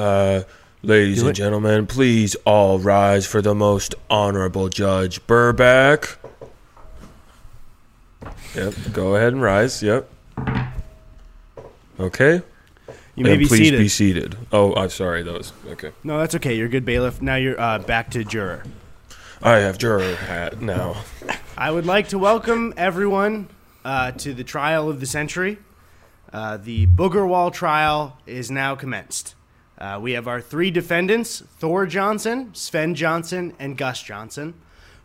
Uh, ladies and gentlemen, please all rise for the most honorable Judge Burback. Yep. Go ahead and rise. Yep. Okay. You may and be please seated. be seated. Oh, I'm sorry. That was okay. no, that's okay. You're good, bailiff. Now you're uh, back to juror. I have juror hat now. I would like to welcome everyone uh, to the trial of the century. Uh, the Booger Wall trial is now commenced. Uh, we have our three defendants Thor Johnson, Sven Johnson, and Gus Johnson.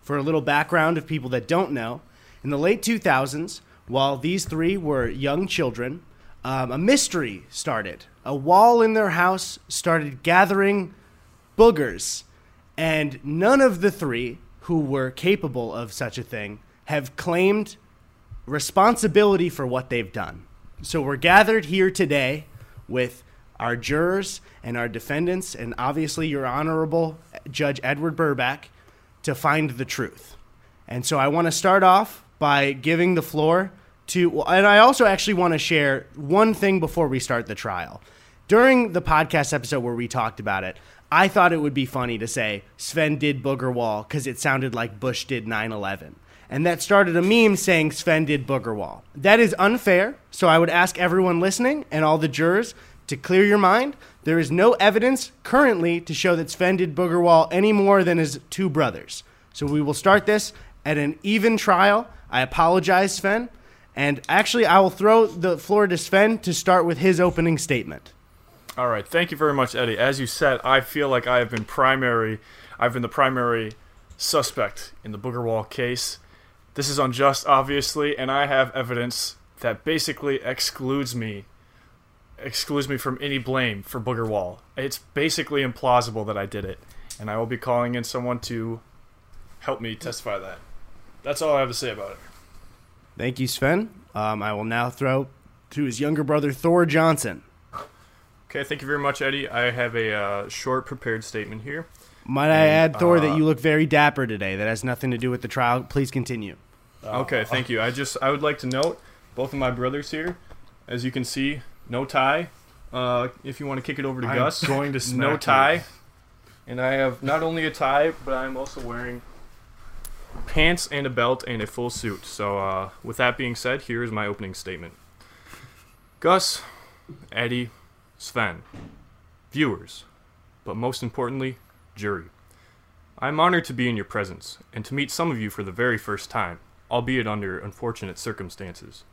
For a little background of people that don't know, in the late 2000s, while these three were young children, um, a mystery started. A wall in their house started gathering boogers, and none of the three who were capable of such a thing have claimed responsibility for what they've done. So we're gathered here today with our jurors and our defendants, and obviously your honorable Judge Edward Burback, to find the truth. And so I want to start off by giving the floor to, and I also actually want to share one thing before we start the trial. During the podcast episode where we talked about it, I thought it would be funny to say Sven did Booger Wall because it sounded like Bush did 9 11. And that started a meme saying Sven did Booger Wall. That is unfair, so I would ask everyone listening and all the jurors to clear your mind. There is no evidence currently to show that Sven did Booger Wall any more than his two brothers. So we will start this at an even trial. I apologize, Sven. And actually, I will throw the floor to Sven to start with his opening statement. All right, thank you very much, Eddy. As you said, I feel like I have been primary. I've been the primary suspect in the Booger Wall case. This is unjust, obviously, and I have evidence that basically excludes me, excludes me from any blame for Booger Wall. It's basically implausible that I did it, and I will be calling in someone to help me testify that. That's all I have to say about it. Thank you, Sven. Um, I will now throw to his younger brother, Thor Johnson. Okay, thank you very much, Eddy. I have a uh, short prepared statement here. Might I add, Thor, that uh, you look very dapper today. That has nothing to do with the trial. Please continue. Okay, thank you. I just I would like to note both of my brothers here. As you can see, no tie. Uh, if you want to kick it over to I'm Gus, going to smack no you. tie. And I have not only a tie, but I'm also wearing pants and a belt and a full suit. So, uh, with that being said, here is my opening statement. Gus, Eddy, Sven, viewers, but most importantly, jury. I am honored to be in your presence and to meet some of you for the very first time, albeit under unfortunate circumstances.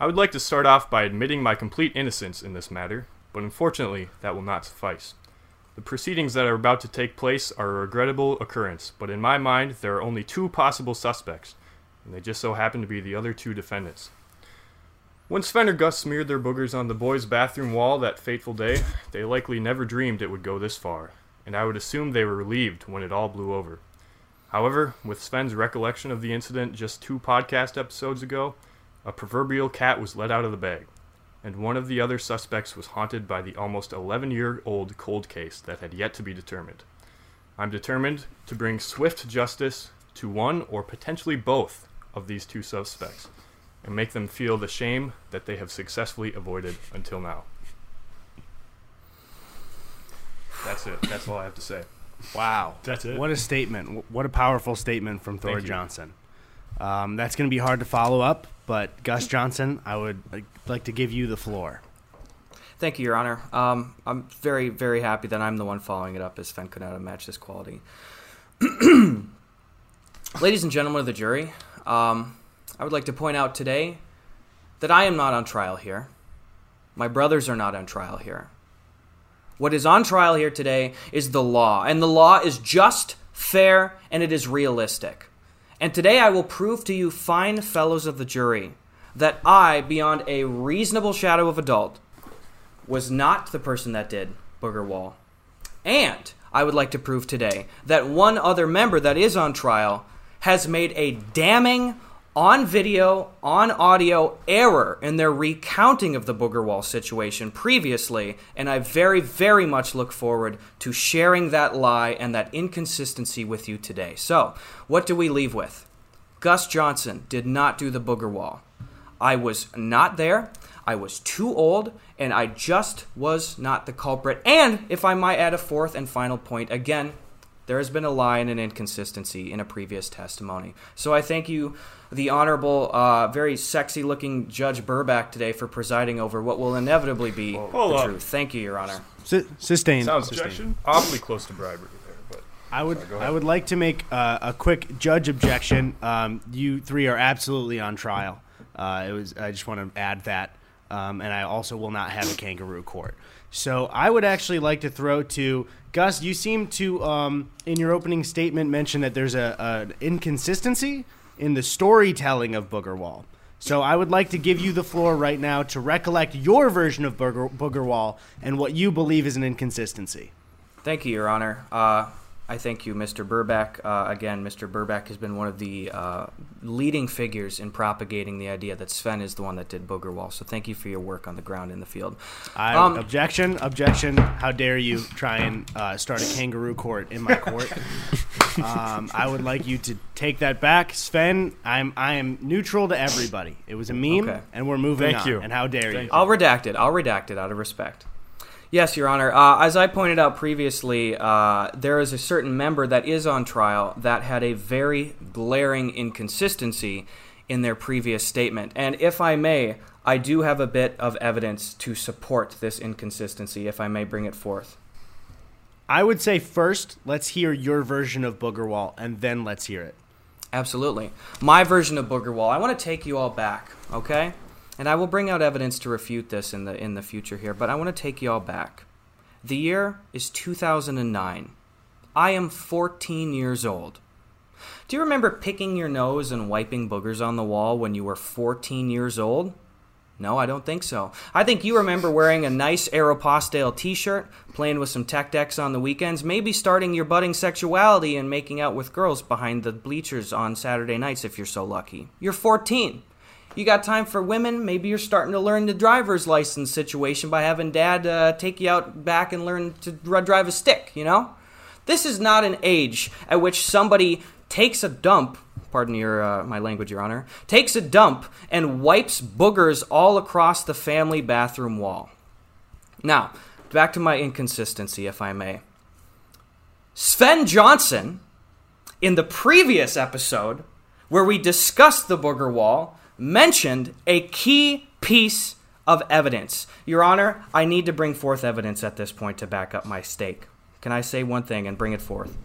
I would like to start off by admitting my complete innocence in this matter, but unfortunately, that will not suffice. The proceedings that are about to take place are a regrettable occurrence, but in my mind, there are only two possible suspects, and they just so happen to be the other two defendants. When Sven or Gus smeared their boogers on the boys' bathroom wall that fateful day, they likely never dreamed it would go this far, and I would assume they were relieved when it all blew over. However, with Sven's recollection of the incident just two podcast episodes ago, a proverbial cat was let out of the bag, and one of the other suspects was haunted by the almost 11 year old cold case that had yet to be determined. I'm determined to bring swift justice to one or potentially both of these two suspects and make them feel the shame that they have successfully avoided until now. That's it. That's all I have to say. Wow. That's it. What a statement. What a powerful statement from Thor. Johnson. Um, that's going to be hard to follow up, but Gus Johnson, I would like, to give you the floor. Thank you, Your Honor. Um, I'm very, very happy that I'm the one following it up, as Sven could not matched this quality. Ladies and gentlemen of the jury, um, I would like to point out today that I am not on trial here. My brothers are not on trial here. What is on trial here today is the law, and the law is just, fair, and it is realistic. And today I will prove to you, fine fellows of the jury, that I, beyond a reasonable shadow of a doubt, was not the person that did Booger Wall. And I would like to prove today that one other member that is on trial has made a damning on video, on audio error in their recounting of the Booger Wall situation previously, and I very, very much look forward to sharing that lie and that inconsistency with you today. So, what do we leave with? Gus Johnson did not do the Booger Wall. I was not there. I was too old, and I just was not the culprit. And if I might add a fourth and final point, again, there has been a lie and an inconsistency in a previous testimony. So I thank you, the Honorable, uh, very sexy looking Judge Burback, today for presiding over what will inevitably be Hold the up. truth. Thank you, Your Honor. Su- sustained. Sounds sustained. objection. Awfully close to bribery there, but I would Sorry. I would like to make uh, a quick judge objection. Um, you three are absolutely on trial. Uh, it was I just want to add that, um, and I also will not have a kangaroo court. So I would actually like to throw to Gus. You seem to um, in your opening statement mention that there's a, an inconsistency in the storytelling of Booger Wall. So I would like to give you the floor right now to recollect your version of Booger, Wall and what you believe is an inconsistency. Thank you, Your Honor. Uh, I thank you, Mr. Burback. Uh, again, Mr. Burback has been one of the uh, leading figures in propagating the idea that Sven is the one that did Booger Wall. So thank you for your work on the ground in the field. I Um, objection, objection. How dare you try and uh, start a kangaroo court in my court? um, I would like you to take that back, Sven. I'm I am neutral to everybody. It was a meme, Okay. and we're moving Thank on. you. And how dare you? I'll redact it. I'll redact it out of respect. Yes, Your Honor. Uh, as I pointed out previously, uh, there is a certain member that is on trial that had a very glaring inconsistency in their previous statement. And if I may, I do have a bit of evidence to support this inconsistency, if I may bring it forth. I would say first, let's hear your version of Boogerwall, and then let's hear it. Absolutely. My version of Boogerwall, I want to take you all back, okay? And I will bring out evidence to refute this in the in the future here, but I want to take you all back. The year is 2009. I am 14 years old. Do you remember picking your nose and wiping boogers on the wall when you were 14 years old? No, I don't think so. I think you remember wearing a nice Aeropostale t shirt, playing with some tech decks on the weekends, maybe starting your budding sexuality and making out with girls behind the bleachers on Saturday nights if you're so lucky. You're 14. You got time for women? Maybe you're starting to learn the driver's license situation by having dad uh, take you out back and learn to drive a stick, you know? This is not an age at which somebody takes a dump, pardon your uh, my language, Your Honor, takes a dump and wipes boogers all across the family bathroom wall. Now, back to my inconsistency, if I may. Sven Johnson, in the previous episode where we discussed the booger wall, mentioned a key piece of evidence. Your Honor, I need to bring forth evidence at this point to back up my stake. Can I say one thing and bring it forth?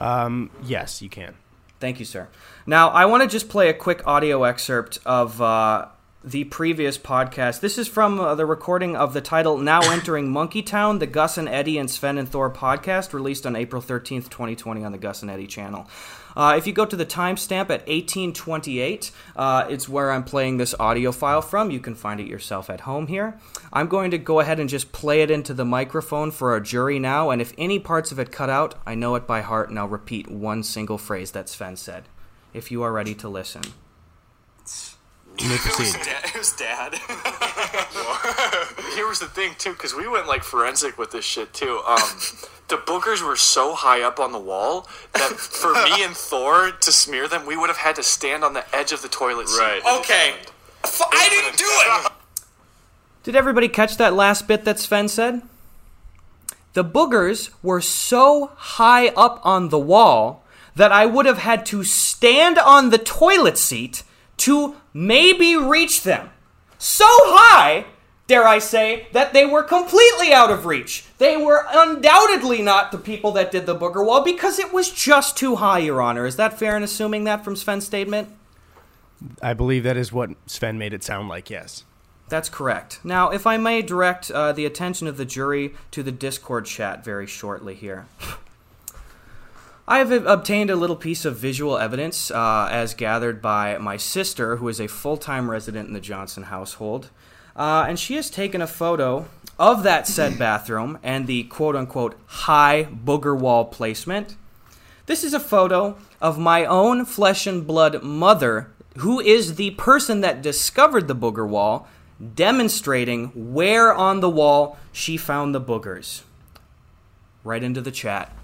Um, yes, you can. Thank you, sir. Now, I want to just play a quick audio excerpt of uh, the previous podcast. This is from uh, the recording of the title Now Entering Monkey Town, the Gus and Eddy and Sven and Thor podcast, released on April 13th, 2020, on the Gus and Eddy channel. Uh, if you go to the timestamp at 1828, uh, it's where I'm playing this audio file from. You can find it yourself at home here. I'm going to go ahead and just play it into the microphone for our jury now, and if any parts of it cut out, I know it by heart, and I'll repeat one single phrase that Sven said. If you are ready to listen. You may It was, da- it was dad. Here was the thing too, because we went like forensic with this shit too. Um, the boogers were so high up on the wall that for me and Thor to smear them, we would have had to stand on the edge of the toilet seat. Right. okay. F- I didn't do it. Did everybody catch that last bit that Sven said? The boogers were so high up on the wall that I would have had to stand on the toilet seat to maybe reach them. So high, dare I say, that they were completely out of reach. They were undoubtedly not the people that did the booger wall because it was just too high, Your Honor. Is that fair in assuming that from Sven's statement? I believe that is what Sven made it sound like. Yes. That's correct. Now, if I may direct uh, the attention of the jury to the Discord chat very shortly here. I have obtained a little piece of visual evidence uh, as gathered by my sister, who is a full time resident in the Johnson household. Uh, and she has taken a photo of that said bathroom and the quote unquote high booger wall placement. This is a photo of my own flesh and blood mother, who is the person that discovered the booger wall, demonstrating where on the wall she found the boogers. Right into the chat.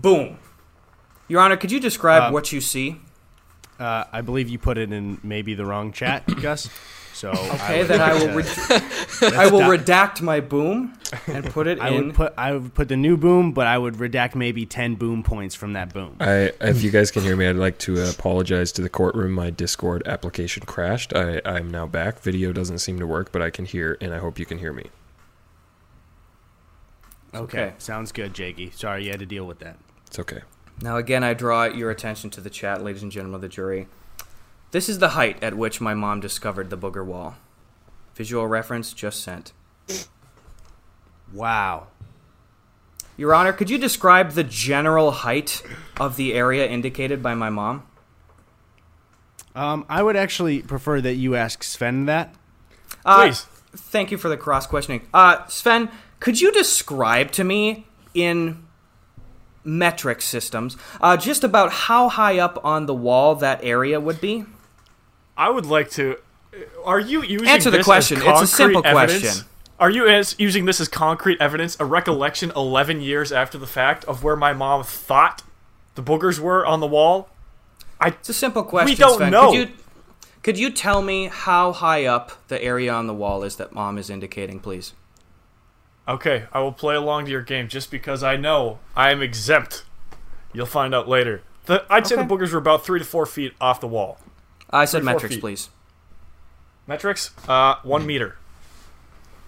Boom. Your Honor, could you describe Uh, what you see? Uh, I believe you put it in maybe the wrong chat, Gus. So Okay, would then I will to- re- I will redact my boom and put it I in. would put I would put the new boom, but I would redact maybe ten boom points from that boom. I, if you guys can hear me, I'd like to apologize to the courtroom. My Discord application crashed. I, I'm now back. Video doesn't seem to work, but I can hear, and I hope you can hear me. Okay, Okay. sounds good, Jakey. Sorry you had to deal with that. It's okay. Now, again, I draw your attention to the chat, ladies and gentlemen of the jury. This is the height at which my mom discovered the booger wall. Visual reference just sent. Wow. Your Honor, could you describe the general height of the area indicated by my mom? Um, I would actually prefer that you ask Sven that. Uh, Please. Thank you for the cross questioning. Uh, Sven, could you describe to me in metric systems uh, just about how high up on the wall that area would be? I would like to. Are you using Answer the this as question. It's a concrete simple evidence? question. Are you as, using this as concrete evidence, a recollection 11 years after the fact of where my mom thought the boogers were on the wall? It's a simple question. We don't Sven. know. Could you, could you tell me how high up the area on the wall is that mom is indicating, please? Okay, I will play along to your game just because I know I am exempt. You'll find out later. The, I'd say the boogers were about three to four feet off the wall. I said Three, metrics, feet. please. Metrics? Uh, one meter.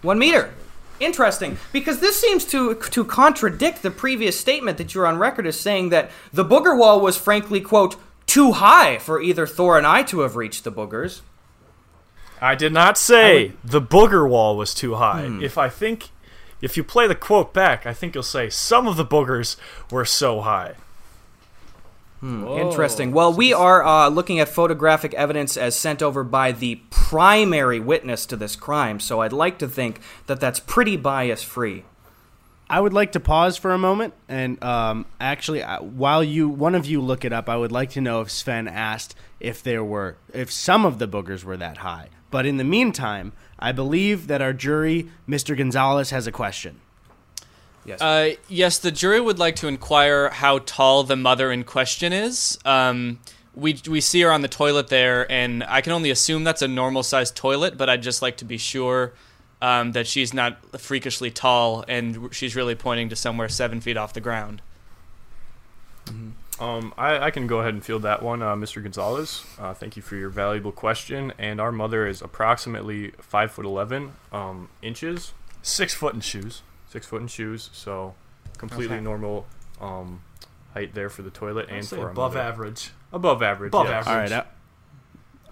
One meter. Interesting, because this seems to to contradict the previous statement that you're on record as saying that the booger wall was frankly quote too high for either Thor and I to have reached the boogers. I did not say the booger wall was too high. If I think, if you play the quote back, I think you'll say some of the boogers were so high. Interesting. Well, we are uh, looking at photographic evidence as sent over by the primary witness to this crime, so I'd like to think that that's pretty bias free. I would like to pause for a moment and um, actually, uh, while you one of you look it up, I would like to know if Sven asked if there were if some of the boogers were that high. But in the meantime, I believe that our jury, Mr. Gonzalez, has a question. Yes. Uh, yes, the jury would like to inquire how tall the mother in question is. Um, we we see her on the toilet there, and I can only assume that's a normal sized toilet, but I'd just like to be sure um, that she's not freakishly tall, and she's really pointing to somewhere seven feet off the ground. Um, I, I can go ahead and field that one, uh, Mr. Gonzalez. Uh, thank you for your valuable question. And our mother is approximately five foot eleven um, inches, six foot in shoes, six foot in shoes. So completely Okay. normal um, height there for the toilet and for above mother. average. Above average. Above yes. average. All right.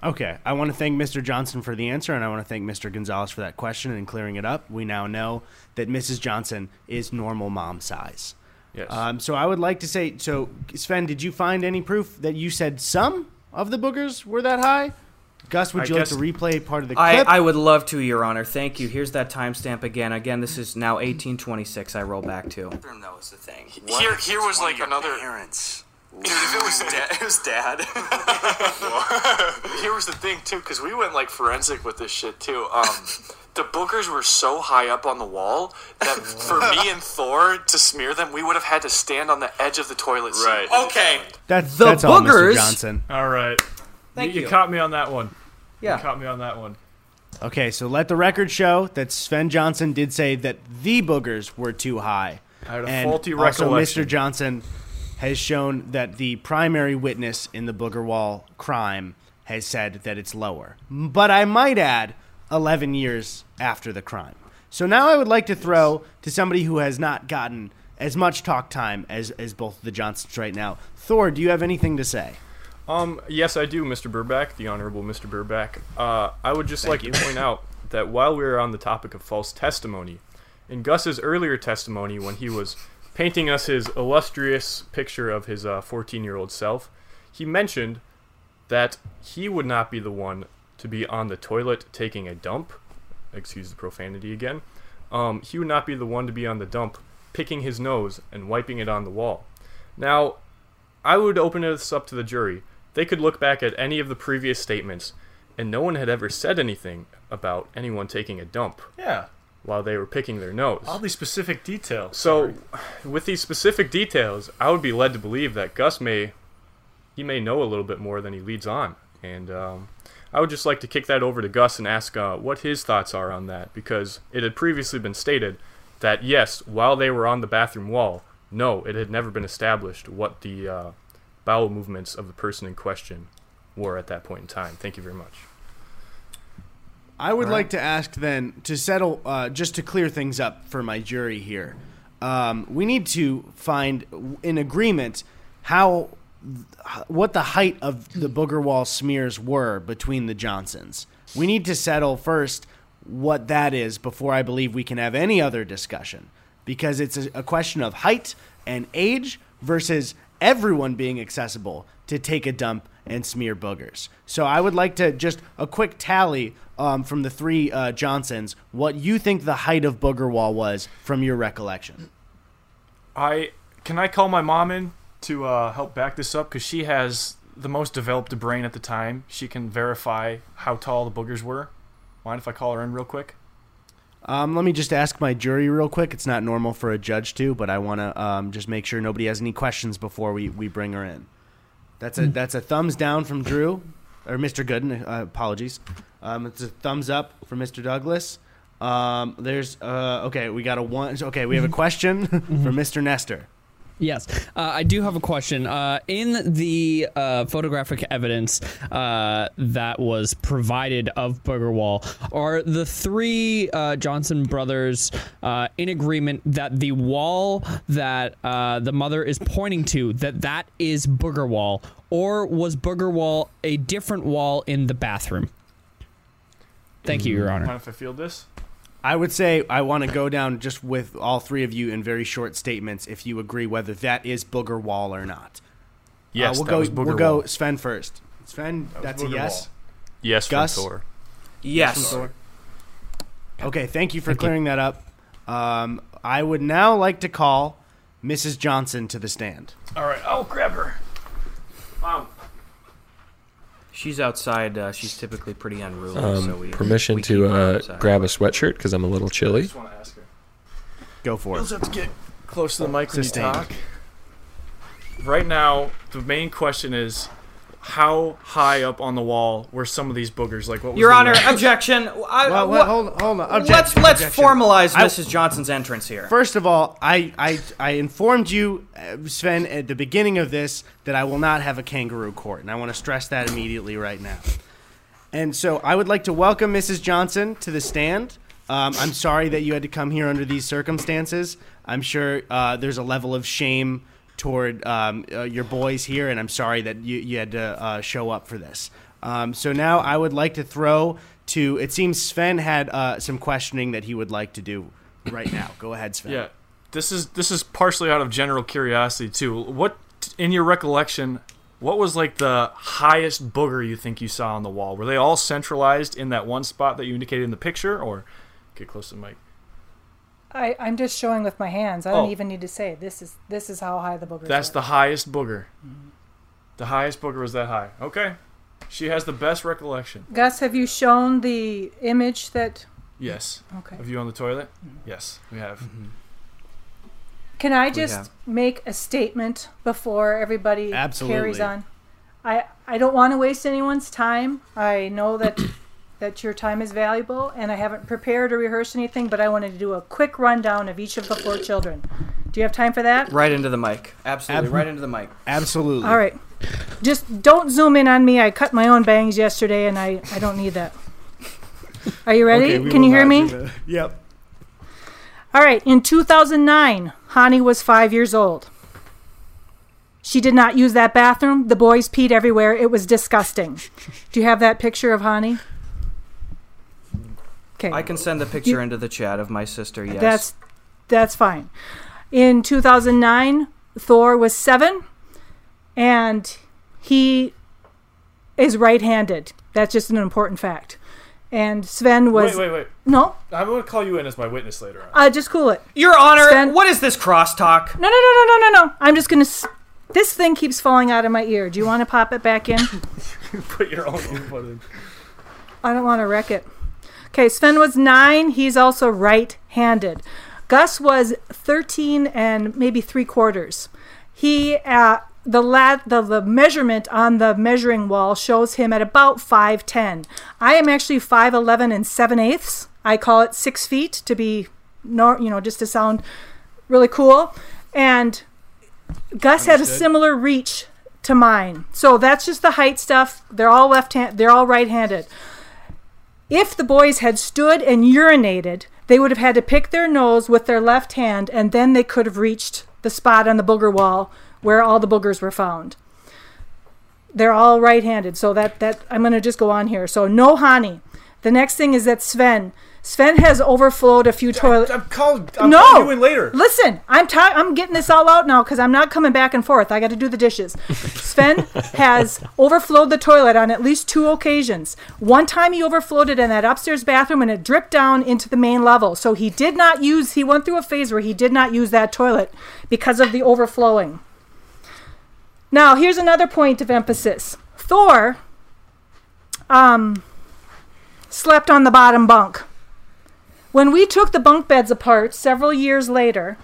uh, okay. I want to thank Mr. Johnson for the answer, and I want to thank Mr. Gonzalez for that question and clearing it up. We now know that Mrs. Johnson is normal mom size. Yes. Um, so I would like to say, so Sven, did you find any proof that you said some of the boogers were that high? Gus, would I you guess- like to replay part of the I, clip? I would love to, Your Honor. Thank you. Here's that timestamp again. Again, this is now 1826. I roll back to. That was the thing. Here- here was, like, another- parents. Dude, if it was dad, it was dad. Here was the thing too, because we went like forensic with this shit too. Um, the bookers were so high up on the wall that for me and Thor to smear them, we would have had to stand on the edge of the toilet seat. Right. Okay. that's The that's all, Mr. boogers- Johnson. All right. Thank you, you. caught me on that one. You Yeah. caught me on that one. Okay, so let the record show that Sven Johnson did say that the boogers were too high. I had a and faulty also. Mr. Johnson has shown that the primary witness in the Booger Wall crime has said that it's lower. But I might add, 11 years after the crime. So now I would like to throw to somebody who has not gotten as much talk time as, as both the Johnsons right now. Thor, do you have anything to say? Um, yes, I do, Mr. Burback, the Honorable Mr. Burback. Uh, I would just like you. to point out that while we were on the topic of false testimony, in Gus's earlier testimony, when he was painting us his illustrious picture of his 14 year old self, he mentioned that he would not be the one to be on the toilet taking a dump. Excuse the profanity again. Um, he would not be the one to be on the dump picking his nose and wiping it on the wall. Now, I would open this up to the jury. They could look back at any of the previous statements, and no one had ever said anything about anyone taking a dump Yeah. while they were picking their nose. All these specific details. So, with these specific details, I would be led to believe that Gus may, he may know a little bit more than he leads on. And um, I would just like to kick that over to Gus and ask uh, what his thoughts are on that, because it had previously been stated that yes, while they were on the bathroom wall, no, it had never been established what the uh, bowel movements of the person in question were at that point in time. Thank you very much. I would like to ask then to settle, uh, just to clear things up for my jury here. Um, we need to find in agreement how, what the height of the booger wall smears were between the Johnsons. We need to settle first what that is before I believe we can have any other discussion, because it's a, question of height and age versus everyone being accessible to take a dump and smear boogers. So I would like to just a quick tally um, from the three uh, Johnsons what you think the height of booger wall was from your recollection. I can I call my mom in to uh, help back this up because she has the most developed brain at the time. She can verify how tall the boogers were. Mind if I call her in real quick? Um, let me just ask my jury real quick. It's not normal for a judge to, but I want to um, just make sure nobody has any questions before we, we bring her in. That's a that's a thumbs down from Drew or Mr. Gooden. Uh, apologies. Um, it's a thumbs up from Mr. Douglas. Um, there's uh, okay. We got a one. Okay, we have a question from Mr. Nestor. Yes, uh, I do have a question. Uh, in the uh, photographic evidence uh, that was provided of Booger Wall, are the three uh, Johnson brothers uh, in agreement that the wall that the mother is pointing to that that is Booger Wall, or was Booger Wall a different wall in the bathroom? Thank you, Your Honor. Mind if I field this? I would say I want to go down just with all three of you in very short statements if you agree whether that is Booger Wall or not. Yes, uh, we'll that go. was Booger we'll go Sven first. Sven, was that's a yes. Wall. Yes, from Gus? Thor. Yes. Okay, thank you for clearing that up. Um, I would now like to call Mrs. Johnson to the stand. All right, I'll grab her. Mom. She's outside. Uh, she's typically pretty unruly. Um, so we permission we to uh, grab a sweatshirt because I'm a little chilly. I chilly. just want to ask her. Go for it. have to get close to the mic when you talk. Right now, the main question is how high up on the wall were some of these boogers? Like what was Your Honor, range? objection. I, Well, well, hold, hold on. let's let's objection. formalize I- Mrs. Johnson's entrance here. First of all, I, I, I informed you, uh, Sven, at the beginning of this that I will not have a kangaroo court, and I want to stress that immediately right now. And so I would like to welcome Mrs. Johnson to the stand. Um, I'm sorry that you had to come here under these circumstances. I'm sure uh, there's a level of shame toward um, uh, your boys here, and I'm sorry that you, you had to uh, show up for this. Um, so now I would like to throw to. It seems Sven had uh, some questioning that he would like to do right now. Go ahead, Sven. Yeah, this is this is partially out of general curiosity too. What in your recollection? What was like the highest booger you think you saw on the wall? Were they all centralized in that one spot that you indicated in the picture, or get close to the mic? I, I'm just showing with my hands. I don't Oh. even need to say this is this is how high the boogers That's are. the highest booger. Mm-hmm. The highest booger was that high. Okay, she has the best recollection. Gus, have you shown the image that? Yes. Okay. Of you on the toilet? Mm-hmm. Yes, we have. Mm-hmm. Can I just make a statement before everybody Absolutely. carries on? I I don't want to waste anyone's time. I know that that your time is valuable, and I haven't prepared or rehearsed anything, but I wanted to do a quick rundown of each of the four children. Do you have time for that? Right into the mic. Absolutely, Ab- right into the mic. Absolutely. All right. Just don't zoom in on me. I cut my own bangs yesterday, and I, I don't need that. Are you ready? Okay, Can you hear me? Yep. All right. In 2009, Hani was five years old. She did not use that bathroom. The boys peed everywhere. It was disgusting. Do you have that picture of Hani? Okay. I can send the picture into the chat of my sister. Yes. That's that's fine. In 2009, Thor was seven, and he is right-handed. That's just an important fact. And Sven was Wait, wait, wait. no. I'm going to call you in as my witness later on. Uh, just cool it. Your Honor. Sven- What is this crosstalk? No, no, no, no, no, no, no. I'm just gonna. S- this thing keeps falling out of my ear. Do you want to pop it back in? you Put your own input in. I don't want to wreck it. Okay, Sven was nine. He's also right-handed. Gus was 13 and maybe three quarters. He uh, the lat the, the measurement on the measuring wall shows him at about 5'10 i am actually 5'11 and 7 eighths i call it six feet to be nor you know just to sound really cool and gus had a similar reach to mine so that's just the height stuff they're all left hand they're all right handed if the boys had stood and urinated, they would have had to pick their nose with their left hand, and then they could have reached the spot on the booger wall where all the boogers were found. They're all right-handed, so that that I'm going to just go on here. So no Hani. The next thing is that Sven. Sven has overflowed a few toilets. I'm called. I'm no, calling you in later. Listen, I'm ti I'm getting this all out now because I'm not coming back and forth. I got to do the dishes. Sven has overflowed the toilet on at least two occasions. One time he overflowed it in that upstairs bathroom and it dripped down into the main level. So he did not use. He went through a phase where he did not use that toilet because of the overflowing. Now here's another point of emphasis. Thor, um, slept on the bottom bunk. When we took the bunk beds apart several years later,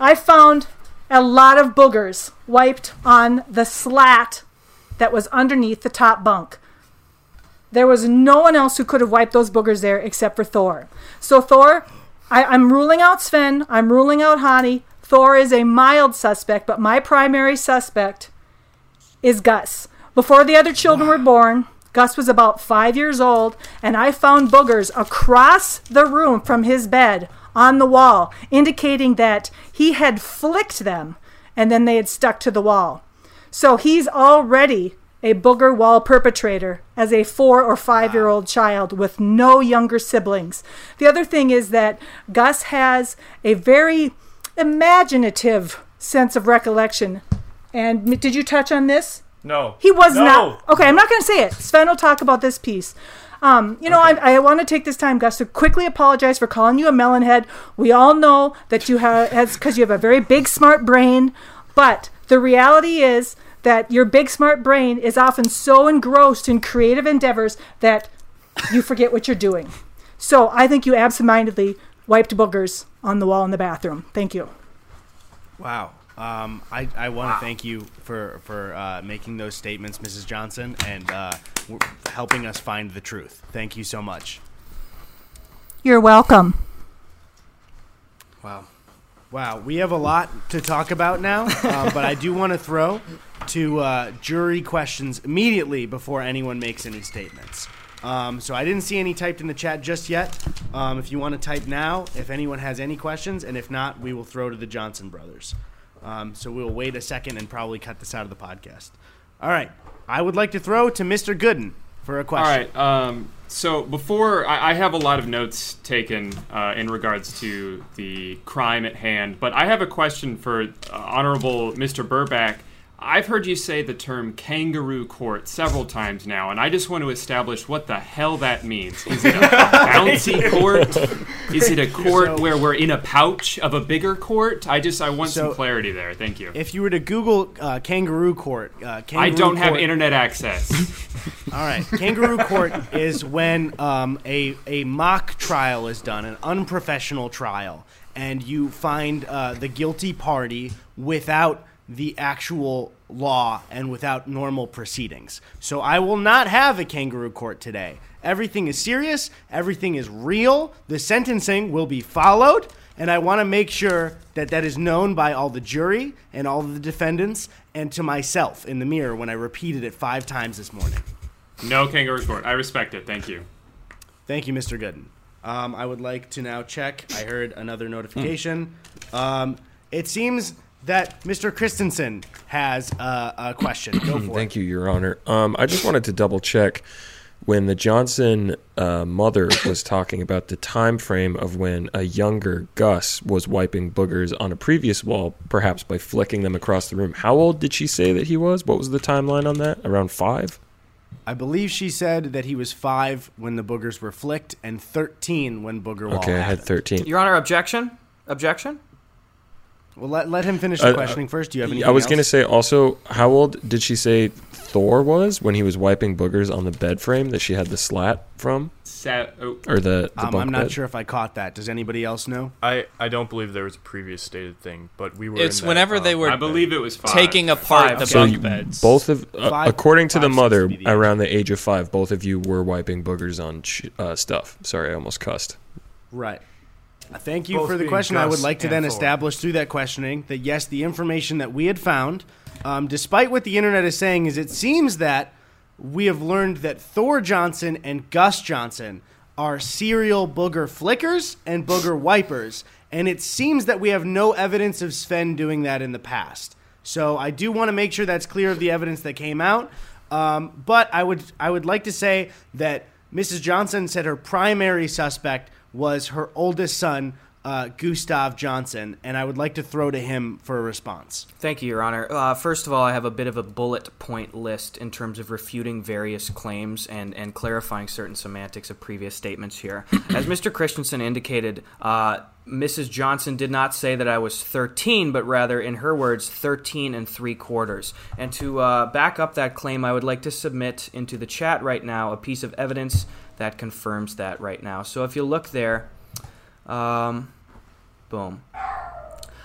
I found a lot of boogers wiped on the slat that was underneath the top bunk. There was no one else who could have wiped those boogers there except for Thor. So, Thor, I, I'm ruling out Sven, I'm ruling out Hani. Thor is a mild suspect, but my primary suspect is Gus. Before the other children were born, Gus was about five years old, and I found boogers across the room from his bed on the wall, indicating that he had flicked them and then they had stuck to the wall. So he's already a booger wall perpetrator as a four or five year old child with no younger siblings. The other thing is that Gus has a very imaginative sense of recollection. And did you touch on this? No. He was No. not. Okay, I'm not going to say it. Sven will talk about this piece. Um, you know, I, I want to take this time, Gus, to quickly apologize for calling you a melonhead. We all know that you have, because you have a very big, smart brain. But the reality is that your big, smart brain is often so engrossed in creative endeavors that you forget what you're doing. So I think you absentmindedly wiped boogers on the wall in the bathroom. Thank you. Wow. Um, I, I want to thank you for for uh, making those statements, Mrs. Johnson, and uh, helping us find the truth. Thank you so much. You're welcome. Wow. Wow, we have a lot to talk about now, uh, but I do want to throw to uh, jury questions immediately before anyone makes any statements. Um, so I didn't see any typed in the chat just yet. Um, if you want to type now, if anyone has any questions, and if not, we will throw to the Johnson brothers. Um, so we'll wait a second and probably cut this out of the podcast. All right, I would like to throw to Mr. Gooden for a question. All right. Um, so before I, I have a lot of notes taken uh, in regards to the crime at hand, but I have a question for uh, Honorable Mr. Burback. I've heard you say the term kangaroo court several times now, and I just want to establish what the hell that means. Is it a bouncy court? Is it a court So- where we're in a pouch of a bigger court? I just I want So- some clarity there. Thank you. If you were to Google uh, kangaroo court, uh, kangaroo I don't have internet access. All right, kangaroo court is when um, a a mock trial is done, an unprofessional trial, and you find uh, the guilty party without the actual law and without normal proceedings. So I will not have a kangaroo court today. Everything is serious. Everything is real. The sentencing will be followed. And I want to make sure that that is known by all the jury and all the defendants and to myself in the mirror when I repeated it five times this morning. No kangaroo court. I respect it. Thank you. Thank you, Mr. Gooden. Um, I would like to now check. I heard another notification. Um, it seems that Mr. Christensen has uh, a question. Go for it. Thank it. you, Your Honor. Um, I just wanted to double check when the Johnson uh, mother was talking about the time frame of when a younger Gus was wiping boogers on a previous wall, perhaps by flicking them across the room. How old did she say that he was? What was the timeline on that? Around five? I believe she said that he was five when the boogers were flicked and 13 when Booger Wall Okay, I had happened. 13. Your Honor, objection? Objection? Well, let, let him finish the Uh, questioning first. Do you have anything I was going to say also, how old did she say Thor was when he was wiping boogers on the bed frame that she had the slat from, Sa- oh, or the, the Um, bunk I'm not bed? sure if I caught that. Does anybody else know? I, I don't believe there was a previous stated thing, but we were. It's in that, whenever uh, they were I believe it was five. taking apart Five. the So bunk you- beds. both of, uh, Five- according to the mother, the around the age of five, both of you were wiping boogers on sh- uh, stuff. Sorry, I almost cussed. Right. Thank you Both for the question. I would like to then Thor. establish through that questioning that yes, the information that we had found, um, despite what the internet is saying, is it seems that we have learned that Thor Johnson and Gus Johnson are serial booger flickers and booger wipers, and it seems that we have no evidence of Sven doing that in the past. So I do want to make sure that's clear of the evidence that came out. Um, but I would I would like to say that Mrs. Johnson said her primary suspect was her oldest son, uh, Gustav Johnson, and I would like to throw to him for a response. Thank you, Your Honor. Uh, first of all, I have a bit of a bullet point list in terms of refuting various claims and, and clarifying certain semantics of previous statements here. As Mr. Christensen indicated, uh, Mrs. Johnson did not say that I was 13, but rather, in her words, 13 and three quarters. And to uh, back up that claim, I would like to submit into the chat right now a piece of evidence that confirms that right now. So if you look there, um, boom.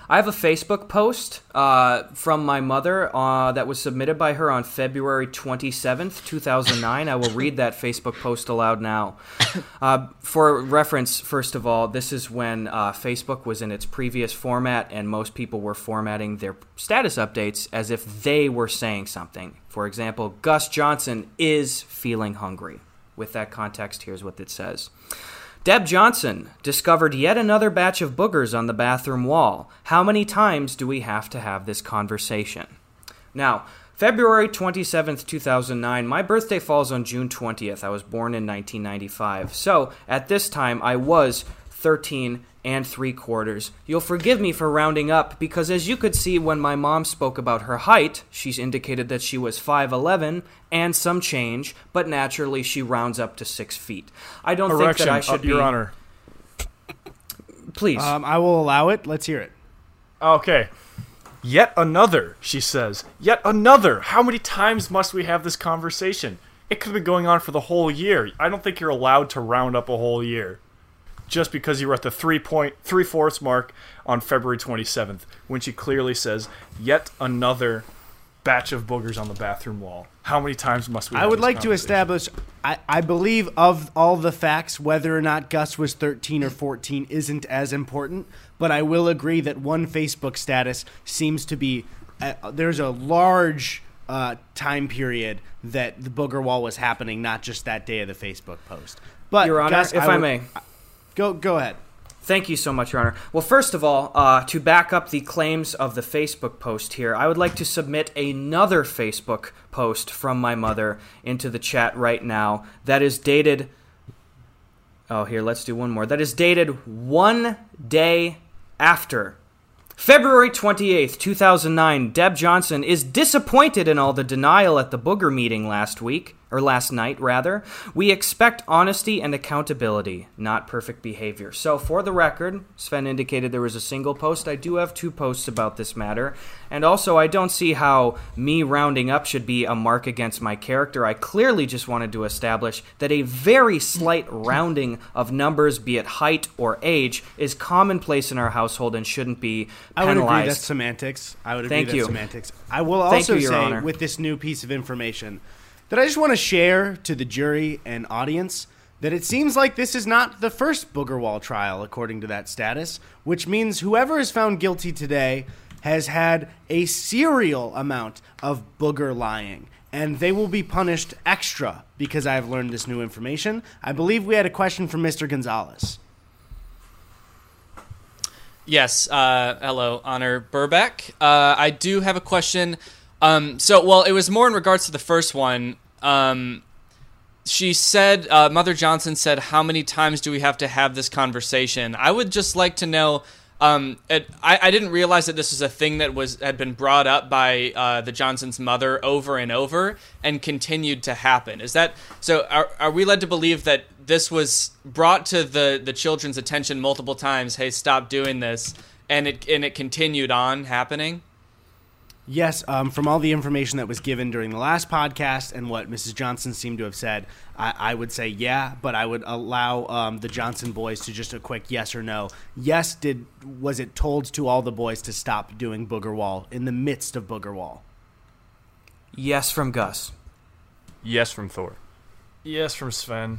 I have a Facebook post uh, from my mother uh, that was submitted by her on February 27th, 2009. I will read that Facebook post aloud now. Uh, for reference, first of all, this is when uh, Facebook was in its previous format, and most people were formatting their status updates as if they were saying something. For example, Gus Johnson is feeling hungry. With that context, here's what it says. Deb Johnson discovered yet another batch of boogers on the bathroom wall. How many times do we have to have this conversation? Now, February 27th, 2009, my birthday falls on June 20th. I was born in 1995. So, at this time, I was 13 and 3 quarters. You'll forgive me for rounding up because, as you could see when my mom spoke about her height, she's indicated that she was 5'11 and some change, but naturally she rounds up to 6 feet. I don't Erection, think that I should uh, be. Your Honor. Please. Um, I will allow it. Let's hear it. Okay. Yet another, she says. Yet another. How many times must we have this conversation? It could have been going on for the whole year. I don't think you're allowed to round up a whole year. Just because you were at the three point three fourths mark on February 27th, when she clearly says, "Yet another batch of boogers on the bathroom wall." How many times must we? I have would this like to establish. I, I believe of all the facts, whether or not Gus was 13 or 14 isn't as important. But I will agree that one Facebook status seems to be. Uh, there's a large uh, time period that the booger wall was happening, not just that day of the Facebook post. But Your Honor, Gus, if I, would- may. Go go ahead. Thank you so much, Your Honor. Well, first of all, uh, to back up the claims of the Facebook post here, I would like to submit another Facebook post from my mother into the chat right now that is dated. Oh, here, let's do one more. That is dated one day after. February 28th, 2009, Deb Johnson is disappointed in all the denial at the booger meeting last week, or last night, rather. We expect honesty and accountability, not perfect behavior. So, for the record, Sven indicated there was a single post. I do have two posts about this matter. And also, I don't see how me rounding up should be a mark against my character. I clearly just wanted to establish that a very slight rounding of numbers, be it height or age, is commonplace in our household and shouldn't be penalized. I would agree that's semantics. I would agree Thank that's you. semantics. I will also you, say Honor. with this new piece of information that I just want to share to the jury and audience that it seems like this is not the first booger wall trial according to that status, which means whoever is found guilty today has had a serial amount of booger lying. And they will be punished extra because I have learned this new information. I believe we had a question from Mr. Gonzalez. Yes. Uh, hello, Honor Burback. Uh, I do have a question. Um, so, well, it was more in regards to the first one. Um, she said, uh, Mother Johnson said, "How many times do we have to have this conversation?" I would just like to know. Um, it, I, I didn't realize that this was a thing that was had been brought up by uh, the Johnsons' mother over and over and continued to happen. Is that so? Are, are we led to believe that this was brought to the the children's attention multiple times? Hey, stop doing this, and it and it continued on happening. Yes, um, from all the information that was given during the last podcast and what Mrs. Johnson seemed to have said, I, I would say yeah, but I would allow um, the Johnson boys to just a quick yes or no. Yes, did was it told to all the boys to stop doing Booger Wall in the midst of Booger Wall? Yes, from Gus. Yes from Thor. Yes from Sven,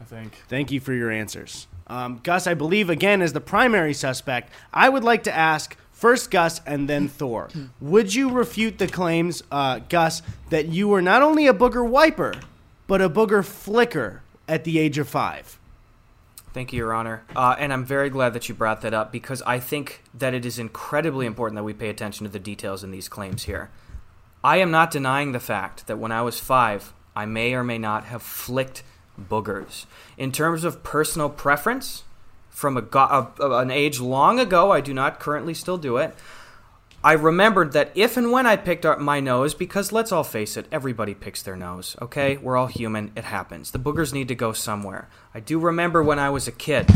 I think. Thank you for your answers. Um, Gus, I believe, again, as the primary suspect, I would like to ask first Gus and then Thor. Would you refute the claims, uh, Gus, that you were not only a booger wiper, but a booger flicker at the age of five? Thank you, Your Honor. Uh, and I'm very glad that you brought that up because I think that it is incredibly important that we pay attention to the details in these claims here. I am not denying the fact that when I was five, I may or may not have flicked boogers. In terms of personal preference, from a uh, an age long ago, I do not currently still do it. I remembered that if and when I picked up my nose, because let's all face it, everybody picks their nose, okay? We're all human, it happens. The boogers need to go somewhere. I do remember when I was a kid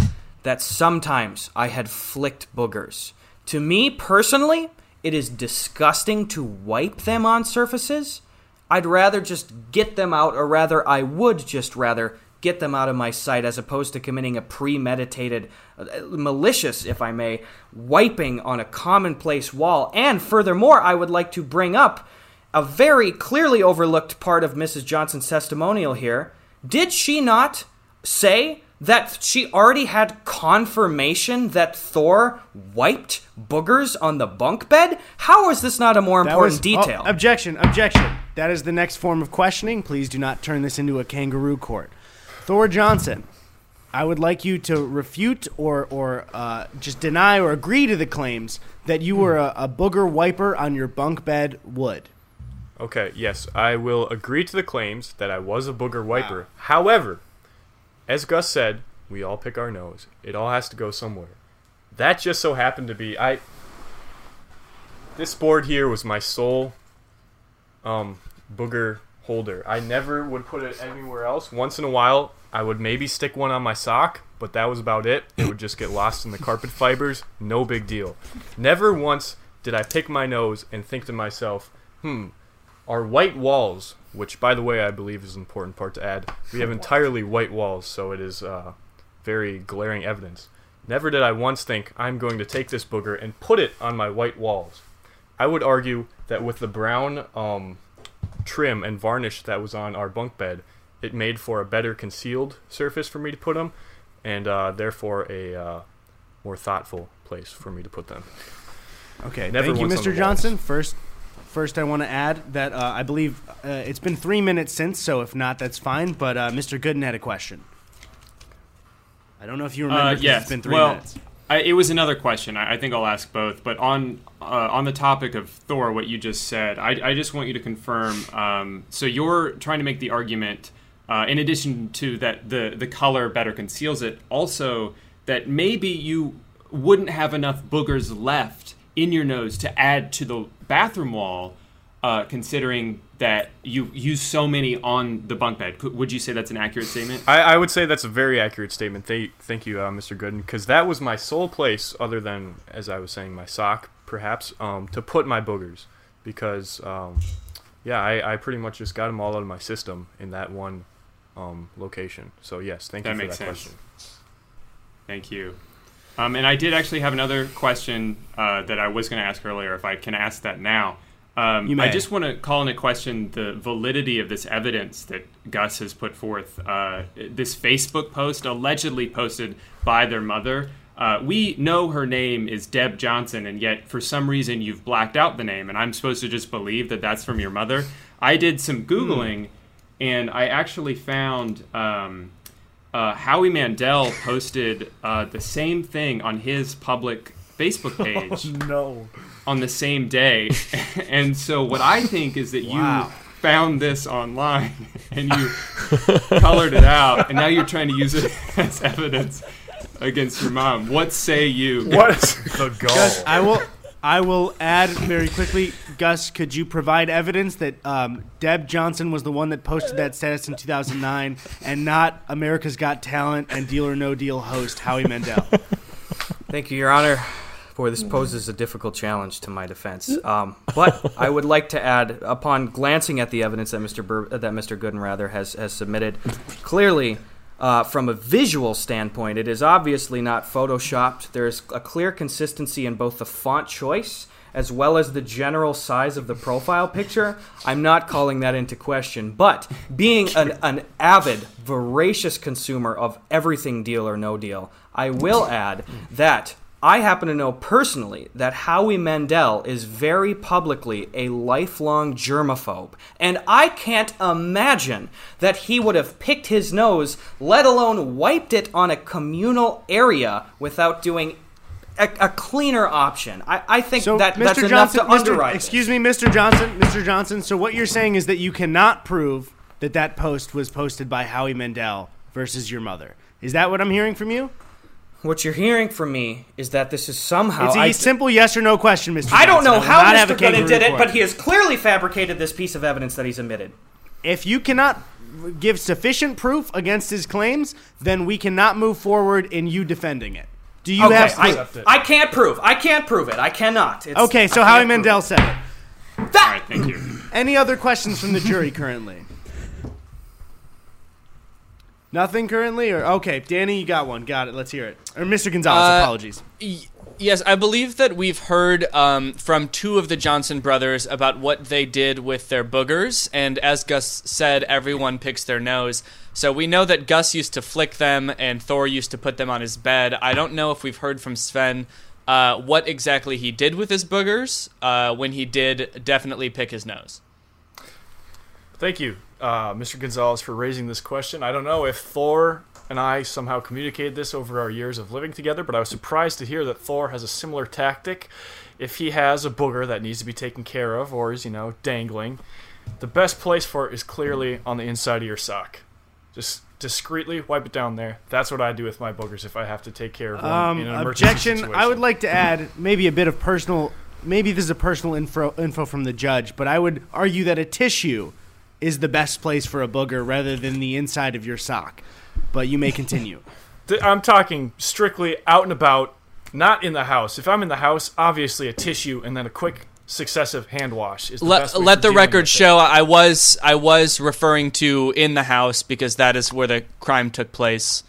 that sometimes I had flicked boogers. To me personally, it is disgusting to wipe them on surfaces. I'd rather just get them out, or rather, I would just rather get them out of my sight as opposed to committing a premeditated, uh, malicious, if I may, wiping on a commonplace wall. And furthermore, I would like to bring up a very clearly overlooked part of Mrs. Johnson's testimonial here. Did she not say that she already had confirmation that Thor wiped boogers on the bunk bed? How is this not a more That important was- detail? oh, objection, objection. That is the next form of questioning. Please do not turn this into a kangaroo court. Thor Johnson, I would like you to refute or, or uh, just deny or agree to the claims that you were a, a booger wiper on your bunk bed wood. Okay, yes, I will agree to the claims that I was a booger wiper. However, as Gus said, we all pick our nose. It all has to go somewhere. That just so happened to be I this board here was my sole um booger holder. I never would put it anywhere else. Once in a while, I would maybe stick one on my sock, but that was about it. It would just get lost in the carpet fibers. No big deal. Never once did I pick my nose and think to myself, hmm, our white walls, which by the way I believe is an important part to add, we have entirely white walls, so it is uh, very glaring evidence. Never did I once think I'm going to take this booger and put it on my white walls. I would argue that with the brown um, trim and varnish that was on our bunk bed, it made for a better concealed surface for me to put them, and uh, therefore a uh, more thoughtful place for me to put them. Okay, Never thank you, Mr. the Johnson. First, first, I want to add that uh, I believe uh, it's been three minutes since, so if not, that's fine. But uh, Mr. Gooden had a question. I don't know if you remember. Uh, 'cause yes. it's been three well, minutes. I, it was another question. I, I think I'll ask both. But on uh, on the topic of Thor, what you just said, I, I just want you to confirm. Um, so you're trying to make the argument, uh, in addition to that the the color better conceals it, also that maybe you wouldn't have enough boogers left in your nose to add to the bathroom wall, uh, considering that you use so many on the bunk bed. Would you say that's an accurate statement? I, I would say that's a very accurate statement. Thank, thank you, uh, Mr. Gooden, because that was my sole place, other than, as I was saying, my sock, perhaps, um, to put my boogers. Because, um, yeah, I, I pretty much just got them all out of my system in that one um, location. So, yes, thank That you for that sense. question. Thank you. Um, and I did actually have another question uh, that I was going to ask earlier. If I can ask that now, um, You I just want to call into question the validity of this evidence that Gus has put forth. Uh, this Facebook post, allegedly posted by their mother. Uh, we know her name is Deb Johnson, and yet for some reason you've blacked out the name, and I'm supposed to just believe that that's from your mother. I did some googling, and I actually found. Um, uh, Howie Mandel posted uh, the same thing on his public Facebook page no. on the same day. and so, what I think is that Wow. you found this online and you colored it out, and now you're trying to use it as evidence against your mom. What say you? What is the goal? Gus, I will. I will add very quickly. Gus, could you provide evidence that um, Deb Johnson was the one that posted that status in 2009, and not America's Got Talent and Deal or No Deal host Howie Mandel? Thank you, Your Honor. Boy, this poses a difficult challenge to my defense. Um, but I would like to add, upon glancing at the evidence that Mr. Bur- that Mr. Gooden rather has has submitted, clearly. Uh, from a visual standpoint, it is obviously not photoshopped. There's a clear consistency in both the font choice as well as the general size of the profile picture. I'm not calling that into question, but being an, an avid, voracious consumer of everything deal or no deal, I will add that I happen to know personally that Howie Mandel is very publicly a lifelong germaphobe. And I can't imagine that he would have picked his nose, let alone wiped it on a communal area without doing a, a cleaner option. I, I think So, that Mr. that's enough Johnson, to Mr. underwrite. it. excuse me, Mr. Johnson, Mr. Johnson. So what you're saying is that you cannot prove that that post was posted by Howie Mandel versus your mother. Is that what I'm hearing from you? What you're hearing from me is that this is somehow. It's a I, simple yes or no question, Mr. I don't Johnson. know will how not have a Mr. Gooden did it, but he has clearly fabricated this piece of evidence that he's admitted. If you cannot give sufficient proof against his claims, then we cannot move forward in you defending it. Do you okay, have? I, I can't prove. I can't prove it. I cannot. It's, okay, so Howie can't Mandel it. said it. All right, thank you. Any other questions from the jury currently? Nothing currently, or okay, Danny, you got one. Got it. Let's hear it. Or Mr. Gonzalez, Uh, apologies. Y- Yes, I believe that we've heard um, from two of the Johnson brothers about what they did with their boogers, and as Gus said, everyone picks their nose. So we know that Gus used to flick them, and Thor used to put them on his bed. I don't know if we've heard from Sven uh, what exactly he did with his boogers. Uh, when he did, definitely pick his nose. Thank you, uh, Mr. Gonzalez, for raising this question. I don't know if Thor and I somehow communicated this over our years of living together, but I was surprised to hear that Thor has a similar tactic. If he has a booger that needs to be taken care of or is, you know, dangling, the best place for it is clearly on the inside of your sock. Just discreetly wipe it down there. That's what I do with my boogers if I have to take care of one Um, in an emergency objection. situation. I would like to add maybe a bit of personal. Maybe this is a personal info info from the judge, but I would argue that a tissue is the best place for a booger rather than the inside of your sock. But you may continue. I'm talking strictly out and about, not in the house. If I'm in the house, obviously a tissue and then a quick successive hand wash is the best Let, way let the record with it. show I was I was referring to in the house because that is where the crime took place.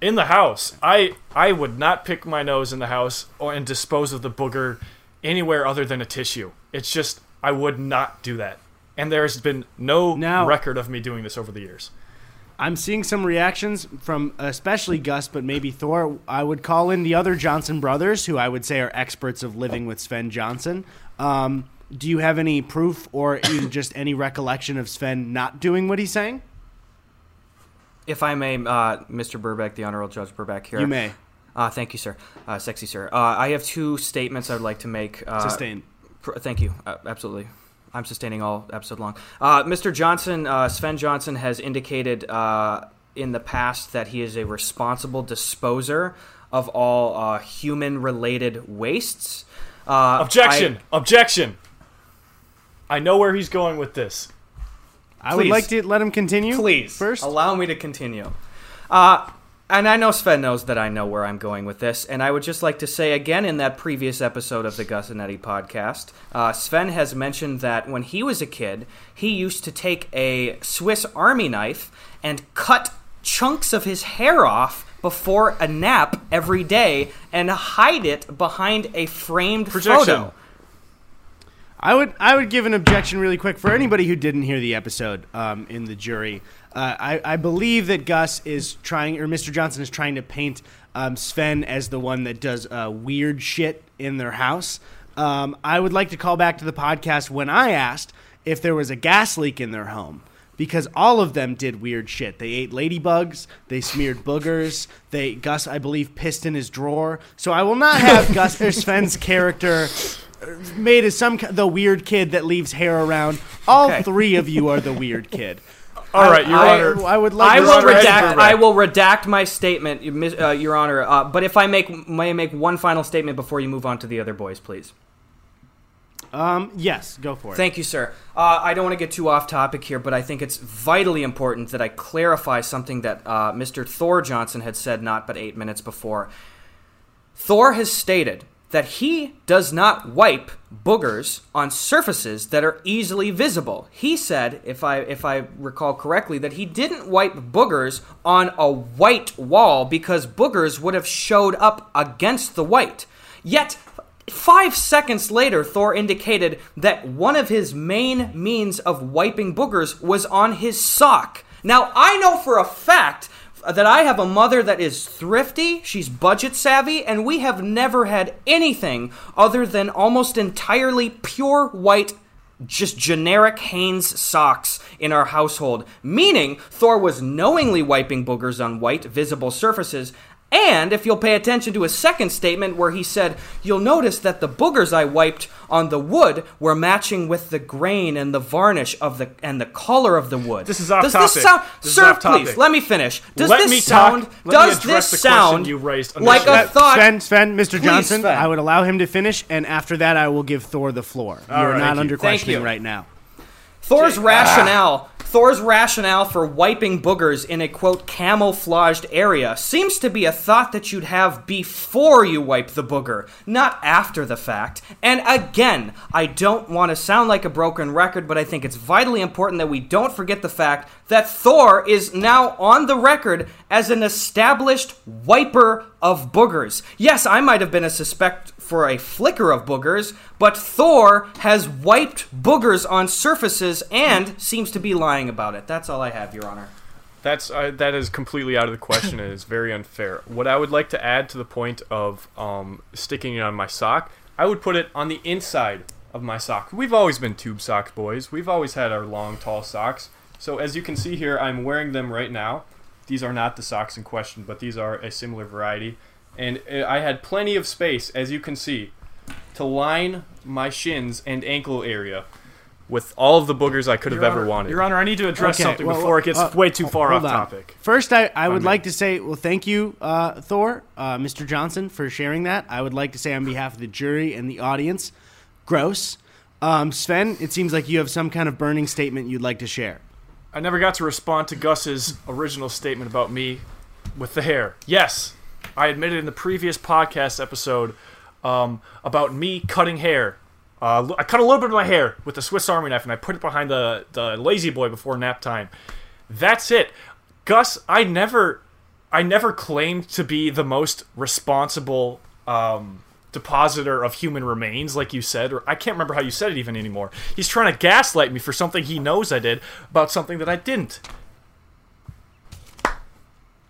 in the house. I I would not pick my nose in the house or and dispose of the booger anywhere other than a tissue. It's just I would not do that. And there's been no Now- record of me doing this over the years. I'm seeing some reactions from especially Gus, but maybe Thor. I would call in the other Johnson brothers, who I would say are experts of living with Sven Johnson. Um, do you have any proof or even just any recollection of Sven not doing what he's saying? If I may, uh, Mr. Burback, the Honorable Judge Burback here. You may. Uh, thank you, sir. Uh, sexy, sir. Uh, I have two statements I'd like to make. Uh, Sustained. pr- thank you. Uh, absolutely. I'm sustaining all episode long. Uh, Mr. Johnson, uh, Sven Johnson, has indicated uh, in the past that he is a responsible disposer of all uh, human related wastes. Uh, Objection! I- Objection! I know where he's going with this. I would like to let him continue. Please first. allow me to continue. Uh, and I know Sven knows that I know where I'm going with this, and I would just like to say again in that previous episode of the Gus and Eddy podcast, uh, Sven has mentioned that when he was a kid, he used to take a Swiss Army knife and cut chunks of his hair off before a nap every day and hide it behind a framed Projection. photo. I would I would give an objection really quick for anybody who didn't hear the episode um, in the jury. Uh, I, I believe that Gus is trying, or Mr. Johnson is trying to paint um, Sven as the one that does uh, weird shit in their house. Um, I would like to call back to the podcast when I asked if there was a gas leak in their home. Because all of them did weird shit. They ate ladybugs. They smeared boogers. They Gus, I believe, pissed in his drawer. So I will not have Gus or Sven's character made as some the weird kid that leaves hair around. All Okay. three of you are the weird kid. All right, Your I, Honor. I would like. I will redact. I will redact my statement, uh, Your Honor. Uh, but if I make may I make one final statement before you move on to the other boys, please. Um, yes, go for it. Thank you, sir. Uh, I don't want to get too off topic here, but I think it's vitally important that I clarify something that uh, Mr. Thor Johnson had said not but eight minutes before. Thor has stated that he does not wipe boogers on surfaces that are easily visible. He said, if I if I recall correctly, that he didn't wipe boogers on a white wall because boogers would have showed up against the white. Yet Five seconds later, Thor indicated that one of his main means of wiping boogers was on his sock. Now, I know for a fact that I have a mother that is thrifty, she's budget savvy, and we have never had anything other than almost entirely pure white just generic Hanes socks in our household, meaning Thor was knowingly wiping boogers on white, visible surfaces. And if you'll pay attention to his second statement, where he said, You'll notice that the boogers I wiped on the wood were matching with the grain and the varnish of the and the color of the wood. This is off does topic. This sound, This is Sir, off topic. please let me finish. Does Let this me talk. sound? Let does address this the sound you raised like a thought? Sven, Sven, Mr. Please, Johnson, Sven. I would allow him to finish, and after that, I will give Thor the floor. You're right, not thank you. under Thank questioning you. right now. Thor's rationale Thor's rationale for wiping boogers in a quote camouflaged area seems to be a thought that you'd have before you wipe the booger, not after the fact. And again, I don't want to sound like a broken record, but I think it's vitally important that we don't forget the fact that Thor is now on the record as an established wiper of boogers. Yes, I might have been a suspect for a flicker of boogers, but Thor has wiped boogers on surfaces and seems to be lying about it. That's all I have, Your Honor. That's uh, that is completely out of the question and is very unfair. What I would like to add to the point of um, sticking it on my sock, I would put it on the inside of my sock. We've always been tube socks boys. We've always had our long, tall socks. So as you can see here, I'm wearing them right now. These are not the socks in question, but these are a similar variety. And uh, I had plenty of space, as you can see, to line my shins and ankle area with all of the boogers I could have Your ever wanted. Your Honor, I need to address Okay, something well, before it gets uh, way too far off on. topic. First, I, I would may. like to say, well, thank you, uh, Thor, uh, Mr. Johnson, for sharing that. I would like to say on behalf of the jury and the audience, gross. Um, Sven, it seems like you have some kind of burning statement you'd like to share. I never got to respond to Gus's original statement about me with the hair. Yes, I admitted in the previous podcast episode um, about me cutting hair. Uh, I cut a little bit of my hair with the Swiss Army knife, and I put it behind the the lazy boy before nap time. That's it, Gus. I never, I never claimed to be the most responsible um, depositor of human remains, like you said, or I can't remember how you said it even anymore. He's trying to gaslight me for something he knows I did about something that I didn't.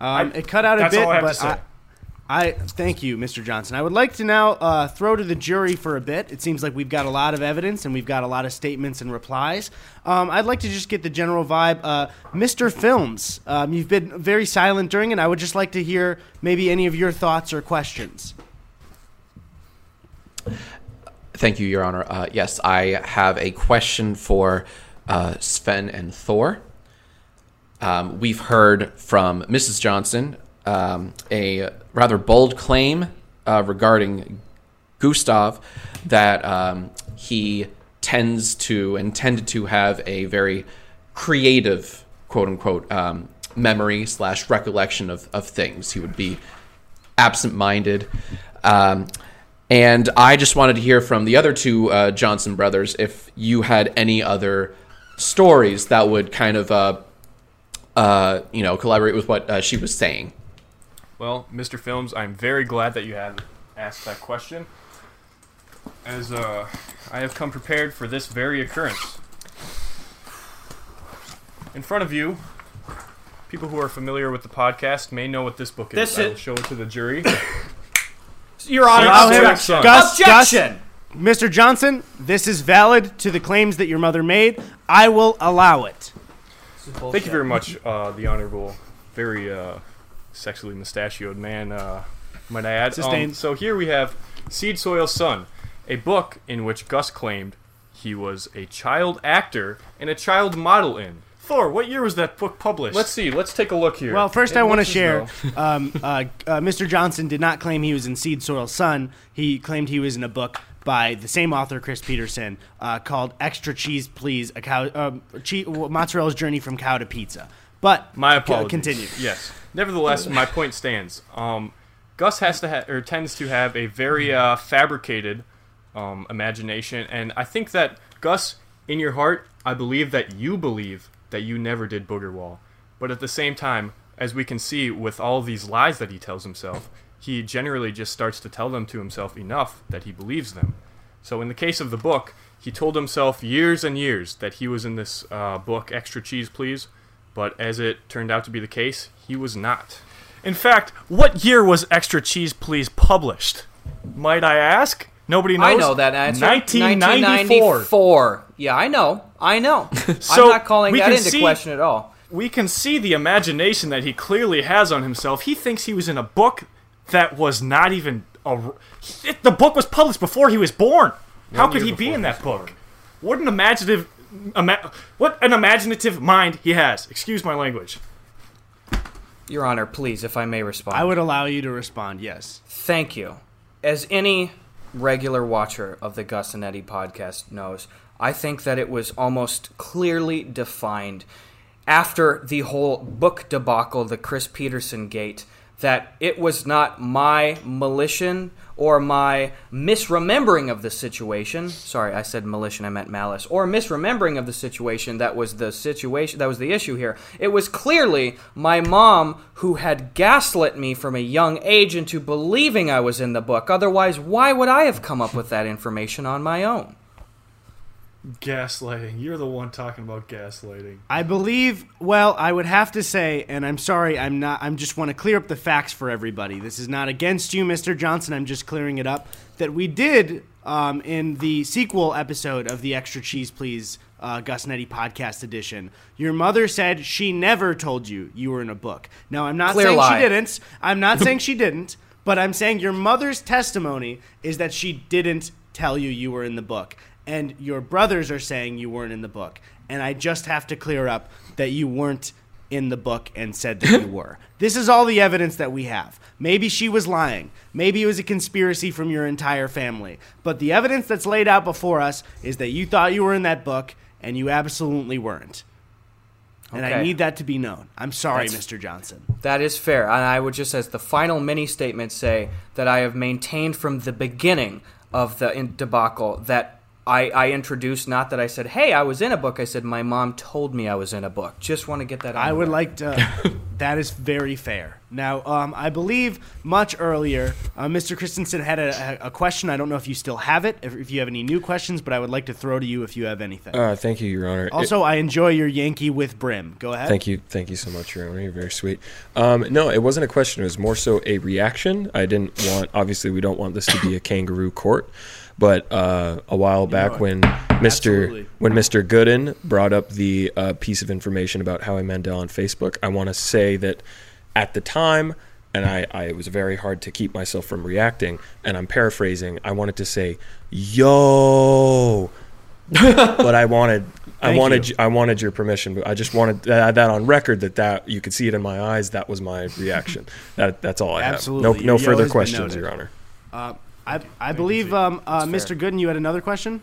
Um, it cut out a bit, I but. I, I thank you, Mr. Johnson. I would like to now uh, throw to the jury for a bit. It seems like we've got a lot of evidence and we've got a lot of statements and replies. Um, I'd like to just get the general vibe. Uh, Mr. Films, um, you've been very silent during it. I would just like to hear maybe any of your thoughts or questions. Thank you, Your Honor. Uh, yes, I have a question for uh, Sven and Thor. Um, we've heard from Mrs. Johnson um, a rather bold claim uh, regarding Gustav that um, he tends to and tended to have a very creative, quote unquote, um, memory slash recollection of, of things. He would be absent minded. Um, and I just wanted to hear from the other two uh, Johnson brothers if you had any other stories that would kind of, uh, uh, you know, collaborate with what uh, she was saying. Well, Mr. Films, I'm very glad that you had asked that question, as uh, I have come prepared for this very occurrence. In front of you, people who are familiar with the podcast may know what this book is. This I is- will show it to the jury. Your Honor, Allow him- objection. Gus, Gus, objection. Mr. Johnson, this is valid to the claims that your mother made. I will allow it. Thank you very much, uh, the honorable, very uh, sexually mustachioed man. Uh, might I add? Sustained. Um, so here we have Seed Soil Sun, a book in which Gus claimed he was a child actor and a child model in. Thor, what year was that book published? Let's see. Let's take a look here. Well, first It I want to share. Um, uh, uh, Mr. Johnson did not claim he was in Seed Soil Sun. He claimed he was in a book by the same author, Cris Peterson, uh, called "Extra Cheese, Please: A Cow um, che- Mozzarella's Journey from Cow to Pizza." But My apologies. Continue. Yes. Nevertheless, my point stands. Um, Gus has to ha- or tends to have a very uh, fabricated um, imagination, and I think that Gus, in your heart, I believe that you believe that you never did Booger Wall, but at the same time, as we can see with all these lies that he tells himself, he generally just starts to tell them to himself enough that he believes them. So in the case of the book, he told himself years and years that he was in this uh, book, Extra Cheese Please, but as it turned out to be the case, he was not. In fact, what year was Extra Cheese Please published? Might I ask? Nobody knows. I know that answer. 1994. 1994. Yeah, I know. I know. So, I'm not calling we that can into see- question at all. We can see the imagination that he clearly has on himself. He thinks he was in a book that was not even a. It, the book was published before he was born. How could he be in that was book? What an imaginative, ima- what an imaginative mind he has. Excuse my language. Your Honor, please, if I may respond. I would allow you to respond. Yes. Thank you. As any regular watcher of the Gus and Eddy podcast knows, I think that it was almost clearly defined after the whole book debacle, the Cris Peterson gate, that it was not my malition or my misremembering of the situation. Sorry, I said malition, I meant malice. Or misremembering of the situation that was the situation that was the issue here. It was clearly my mom who had gaslit me from a young age into believing I was in the book. Otherwise, why would I have come up with that information on my own? Gaslighting. You're the one talking about gaslighting. I believe. Well, I would have to say, and I'm sorry, I'm not. I'm just want to clear up the facts for everybody. This is not against you, Mr. Johnson. I'm just clearing it up. That we did um, in the sequel episode of the Extra Cheese Please uh, Gus Netty podcast edition. Your mother said she never told you you were in a book. Now, I'm not Clear saying lie. she didn't. I'm not saying she didn't. But I'm saying your mother's testimony is that she didn't tell you you were in the book. And your brothers are saying you weren't in the book. And I just have to clear up that you weren't in the book and said that you were. This is all the evidence that we have. Maybe she was lying. Maybe it was a conspiracy from your entire family. But the evidence that's laid out before us is that you thought you were in that book and you absolutely weren't. And I need that to be known. I'm sorry, That's- Mr. Johnson. That is fair. And I would just, as the final mini statement, say that I have maintained from the beginning of the in- debacle that I, I introduced, not that I said, hey, I was in a book. I said, my mom told me I was in a book. Just want to get that on I would record. like to. that is very fair. Now, um, I believe much earlier, uh, Mr. Christensen had a, a, a question. I don't know if you still have it, if, if you have any new questions, but I would like to throw to you if you have anything. Uh, thank you, Your Honor. It- also, I enjoy your Yankee with brim. Go ahead. Thank you, thank you so much, Your Honor. You're very sweet. Um, no, it wasn't a question. It was more so a reaction. I didn't want. Obviously, we don't want this to be a kangaroo court. But uh, a while back, when Mr. When Mr. Gooden brought up the uh, piece of information about Howie Mandel on Facebook, I want to say that at the time, and I, I it was very hard to keep myself from reacting. And I'm paraphrasing. I wanted to say, "Yo." but I wanted, I wanted, you. I wanted your permission. But I just wanted that, that on record that that you could see it in my eyes. That was my reaction. that that's all I Absolutely. have. No, no Your yo further questions. Your Honor. Uh, I, I believe, um, uh, Mr. Gooden, you had another question?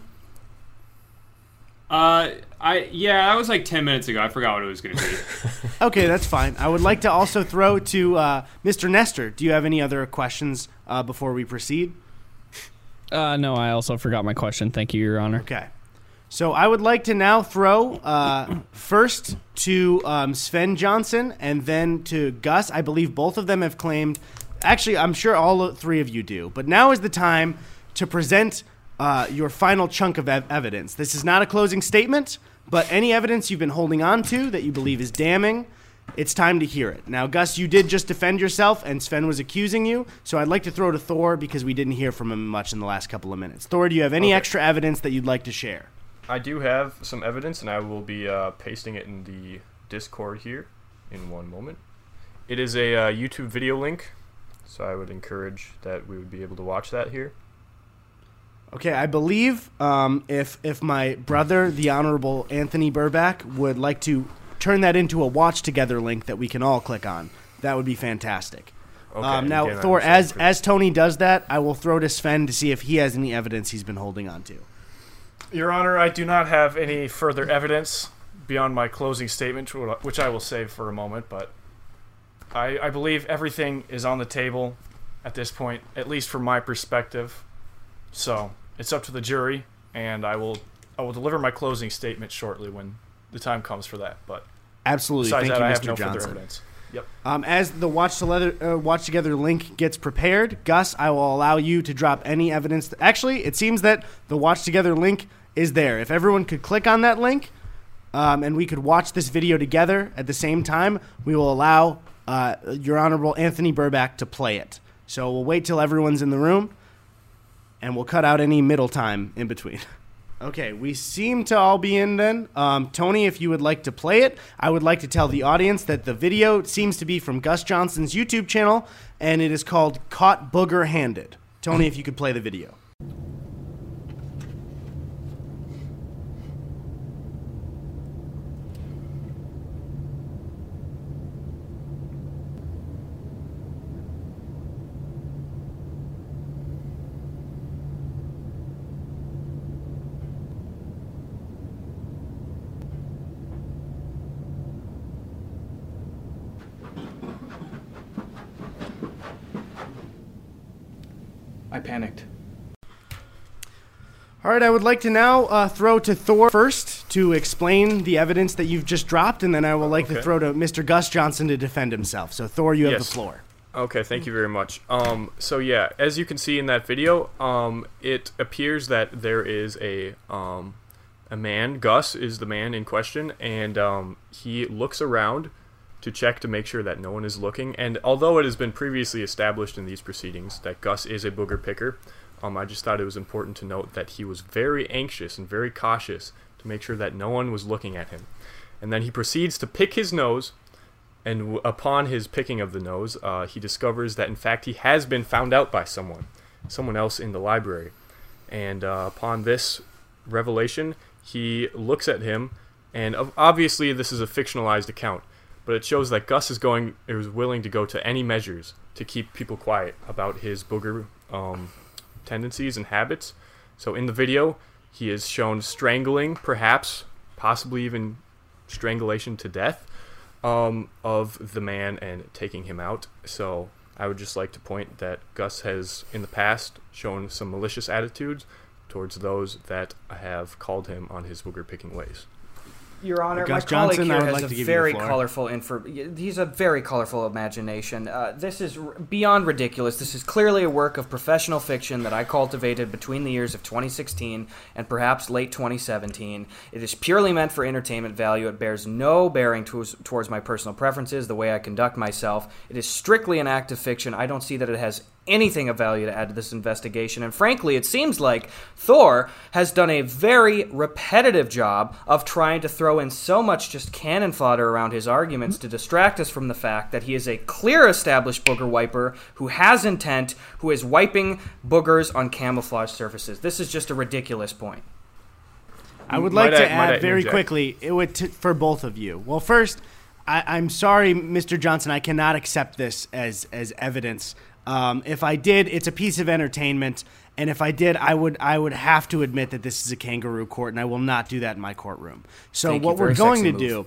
Uh, I yeah, that was like ten minutes ago. I forgot what it was going to be. Okay, that's fine. I would like to also throw to uh, Mr. Nestor. Do you have any other questions uh, before we proceed? Uh, no, I also forgot my question. Thank you, Your Honor. Okay. So I would like to now throw uh, first to um, Sven Johnson and then to Gus. I believe both of them have claimed. Actually, I'm sure all three of you do. But now is the time to present uh, your final chunk of ev- evidence. This is not a closing statement, but any evidence you've been holding on to that you believe is damning. It's time to hear it. Now, Gus, you did just defend yourself, and Sven was accusing you. So I'd like to throw to Thor because we didn't hear from him much in the last couple of minutes. Thor, do you have any Okay. extra evidence that you'd like to share? I do have some evidence, and I will be uh, pasting it in the Discord here in one moment. It is a uh, YouTube video link, so I would encourage that we would be able to watch that here. Okay, I believe um, if if my brother, the Honorable Anthony Burback, would like to turn that into a watch together link that we can all click on, that would be fantastic. Okay, um, now, again, Thor, as for- as Tony does that, I will throw to Sven to see if he has any evidence he's been holding on to. Your Honor, I do not have any further evidence beyond my closing statement, which I will save for a moment, but I, I believe everything is on the table. at this point, at least from my perspective. So it's up to the jury, and I will I will deliver my closing statement shortly when the time comes for that. But Absolutely. Thank that, you, I Mr. have no Johnson. evidence. Yep. Um, as the watch together uh, watch together link gets prepared, Gus, I will allow you to drop any evidence. Actually, it seems that the watch together link is there. If everyone could click on that link, um, and we could watch this video together at the same time, we will allow uh, Your Honorable Anthony Burback to play it. So we'll wait till everyone's in the room, and we'll cut out any middle time in between. Okay, we seem to all be in then. Um, Tony, if you would like to play it, I would like to tell the audience that the video seems to be from Gus Johnson's YouTube channel, and it is called Caught Booger Handed. Tony, if you could play the video. All right, I would like to now uh, throw to Thor first to explain the evidence that you've just dropped, and then I would like to throw to Mr. Gus Johnson to defend himself. So, Thor, you have the floor. Okay, thank you very much. Um, so yeah, as you can see in that video, um, it appears that there is a um, a man. Gus is the man in question, and um, he looks around to check to make sure that no one is looking. And although it has been previously established in these proceedings that Gus is a booger picker, um, I just thought it was important to note that he was very anxious and very cautious to make sure that no one was looking at him. And then he proceeds to pick his nose and w- upon his picking of the nose, uh, he discovers that in fact he has been found out by someone, someone else in the library. And uh, upon this revelation, he looks at him, and obviously this is a fictionalized account, but it shows that Gus is going, is willing to go to any measures to keep people quiet about his booger um, tendencies and habits. So in the video, he is shown strangling, perhaps, possibly even strangulation to death um, of the man and taking him out. So I would just like to point that Gus has in the past shown some malicious attitudes towards those that have called him on his booger picking ways. Your Honor, Gus my colleague Johnson, here has like a to give you the very colorful info. He's a very colorful imagination. Uh, this is r- beyond ridiculous. This is clearly a work of professional fiction that I cultivated between the years of 2016 and perhaps late 2017. It is purely meant for entertainment value. It bears no bearing towards, towards my personal preferences, the way I conduct myself. It is strictly an act of fiction. I don't see that it has anything of value to add to this investigation. And frankly, it seems like Thor has done a very repetitive job of trying to throw in so much just cannon fodder around his arguments to distract us from the fact that he is a clear established booger wiper who has intent, who is wiping boogers on camouflage surfaces. This is just a ridiculous point. I would Might like to I- I add very interject? quickly, it would t- for both of you. Well, first, I, I'm sorry, Mr. Johnson, I cannot accept this as as evidence. Um, if I did, it's a piece of entertainment, and if I did, I would I would have to admit that this is a kangaroo court, and I will not do that in my courtroom. So Thank what we're going to sexy do.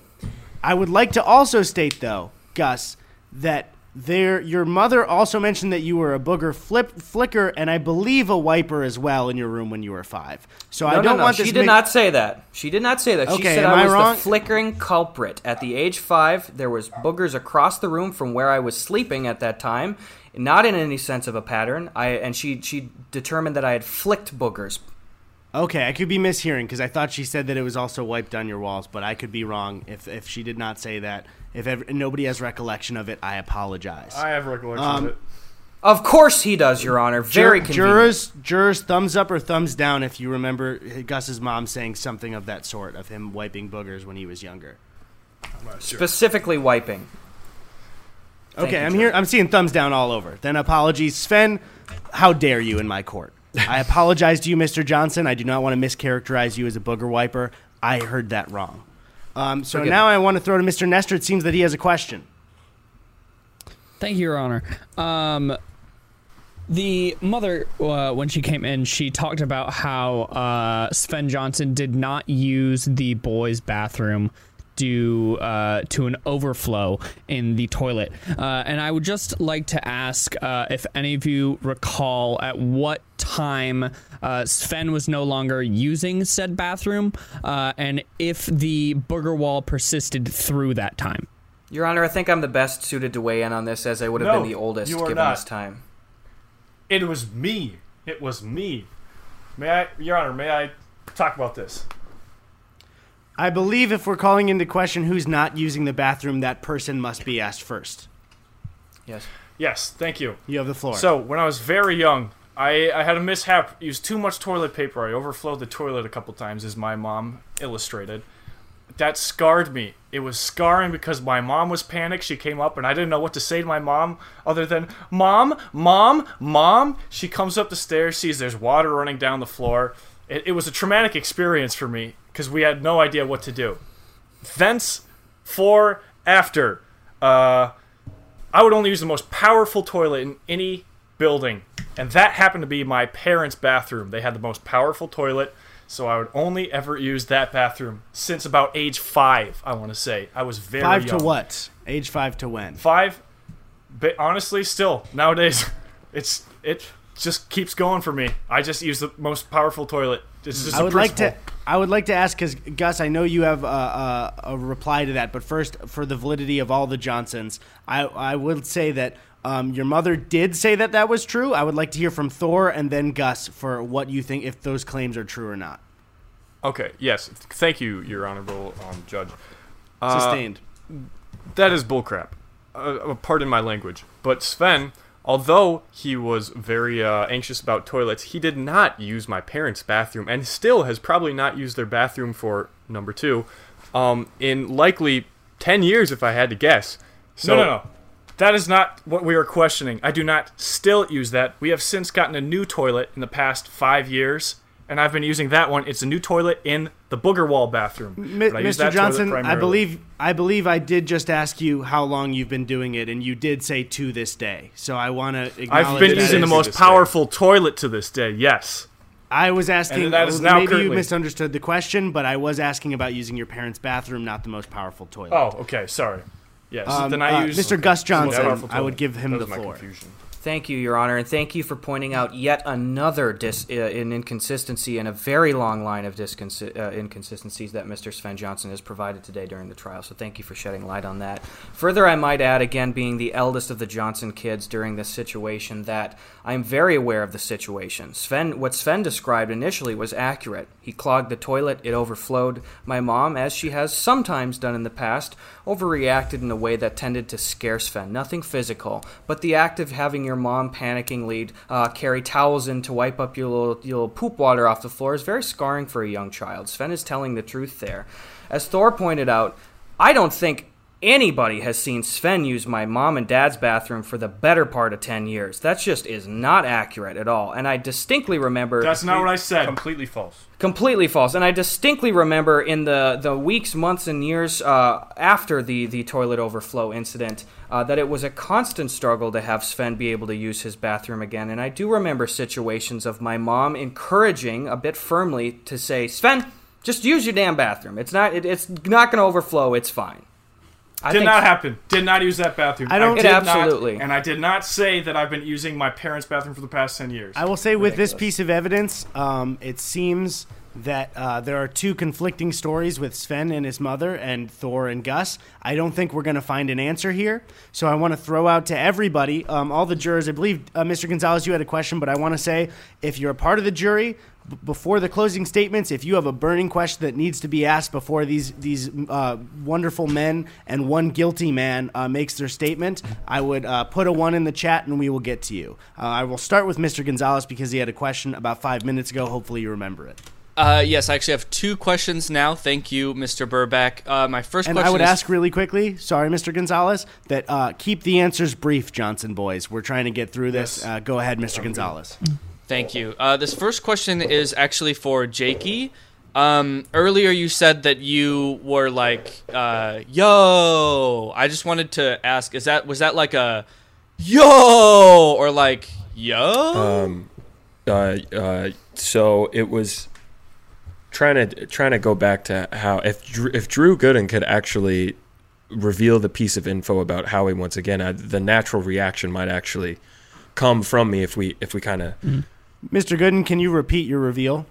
I would like to also state though, Gus, that there your mother also mentioned that you were a booger flip flicker and I believe a wiper as well in your room when you were five. So I don't no, no. want She did mi- not say that. She did not say that. She Okay, said am I I was wrong? the flickering culprit. At the age five, there was boogers across the room from where I was sleeping at that time, not in any sense of a pattern. I and she she determined that I had flicked boogers. Okay, I could be mishearing because I thought she said that it was also wiped on your walls, but I could be wrong if, if she did not say that. If ever, nobody has recollection of it, I apologize. I have recollection Um, of it. Of course he does, Your Honor. Very Jur- convenient. jurors, jurors, thumbs up or thumbs down if you remember Gus's mom saying something of that sort of him wiping boogers when he was younger. Specifically wiping. Thank Okay, you, I'm Judge. here. I'm seeing thumbs down all over. Then apologies, Sven. How dare you in my court? I apologize to you, Mr. Johnson. I do not want to mischaracterize you as a booger wiper. I heard that wrong. Um, so Forgive now I want to throw to Mr. Nestor. It seems that he has a question. Thank you, Your Honor. Um, the mother, uh, when she came in, she talked about how uh, Sven Johnson did not use the boys' bathroom due uh, to an overflow in the toilet. Uh, and I would just like to ask uh, if any of you recall at what time uh, Sven was no longer using said bathroom, uh, and if the booger wall persisted through that time. Your Honor, I think I'm the best suited to weigh in on this as I would have No, been the oldest given not. this time. It was me. It was me. May I, Your Honor, may I talk about this? I believe if we're calling into question who's not using the bathroom, that person must be asked first. Yes. Yes, thank you. You have the floor. So, when I was very young, I, I had a mishap. Used too much toilet paper. I overflowed the toilet a couple times, as my mom illustrated. That scarred me. It was scarring because my mom was panicked. She came up and I didn't know what to say to my mom other than, Mom, Mom, Mom. She comes up the stairs, sees there's water running down the floor. It, it was a traumatic experience for me because we had no idea what to do. Thence, for after, uh, I would only use the most powerful toilet in any building, and that happened to be my parents' bathroom. They had the most powerful toilet, so I would only ever use that bathroom since about age five. I want to say I was very five young. to what? Age five to when? Five, but honestly, still nowadays, it's it just keeps going for me. I just use the most powerful toilet. It's just I a would like to. I would like to ask because Gus, I know you have a, a, a reply to that, but first, for the validity of all the Johnsons, I I would say that um, your mother did say that that was true. I would like to hear from Thor and then Gus for what you think if those claims are true or not. Okay. Yes. Thank you, Your Honorable um, Judge. Uh, Sustained. That is bullcrap. Uh, pardon my language. But Sven, although he was very uh, anxious about toilets, he did not use my parents' bathroom and still has probably not used their bathroom for number two um, in likely 10 years, if I had to guess. So, no, no, no. That is not what we are questioning. I do not still use that. We have since gotten a new toilet in the past five years, and I've been using that one. It's a new toilet in the booger wall bathroom. Mi- But I Mr. Johnson, I believe I believe I did just ask you how long you've been doing it, and you did say to this day. So I want to I've been that using the is- most powerful toilet to this day. Yes. I was asking. And that is now maybe you misunderstood the question, but I was asking about using your parents' bathroom, not the most powerful toilet. Oh, okay. Sorry. Yes. Um, then I uh, use Mr. Gus Johnson, I would give him That the was my floor. confusion. Thank you, Your Honor, and thank you for pointing out yet another dis- uh, an inconsistency in a very long line of uh, inconsistencies that Mr. Sven Johnson has provided today during the trial. So thank you for shedding light on that. Further, I might add, again, being the eldest of the Johnson kids during this situation, that I am very aware of the situation. Sven, what Sven described initially was accurate. He clogged the toilet; it overflowed. My mom, as she has sometimes done in the past, overreacted in a way that tended to scare Sven. Nothing physical, but the act of having your mom panickingly uh, carry towels in to wipe up your little, your little poop water off the floor is very scarring for a young child. Sven is telling the truth there. As Thor pointed out, I don't think anybody has seen Sven use my mom and dad's bathroom for the better part of 10 years. That just is not accurate at all. And I distinctly remember. That's not what I said. Completely false. Completely false. And I distinctly remember in the, the weeks, months, and years uh, after the, the toilet overflow incident uh, that it was a constant struggle to have Sven be able to use his bathroom again. And I do remember situations of my mom encouraging a bit firmly to say, Sven, just use your damn bathroom. It's not, it, it's not going to overflow. It's fine. I did not happen. Did not use that bathroom. I don't- did It not- absolutely. and I did not say that I've been using my parents' bathroom for the past ten years. I will say with this piece of evidence, um, it seems that uh, there are two conflicting stories with Sven and his mother and Thor and Gus. I don't think we're going to find an answer here. So I want to throw out to everybody, um, all the jurors. I believe, uh, Mr. Gonzalez, you had a question, but I want to say if you're a part of the jury, b- before the closing statements, if you have a burning question that needs to be asked before these these uh, wonderful men and one guilty man uh, makes their statement, I would uh, put a one in the chat and we will get to you. Uh, I will start with Mr. Gonzalez because he had a question about five minutes ago. Hopefully, you remember it. Uh, yes, I actually have two questions now. Thank you, Mr. Burback. Uh, my first And question I would is, ask really quickly, sorry, Mr. Gonzalez, that uh, keep the answers brief, Johnson boys. We're trying to get through this. Uh, go ahead, Mr. Gonzalez. Thank you. Uh, this first question is actually for Jakey. Um, earlier you said that you were like, uh, "Yo." I just wanted to ask: Is that was that like a "Yo" or like "Yo"? Um, uh, uh, so it was trying to trying to go back to how if Drew, if Drew Gooden could actually reveal the piece of info about Howie once again, I, the natural reaction might actually come from me if we if we kind of Mr. Gooden, can you repeat your reveal?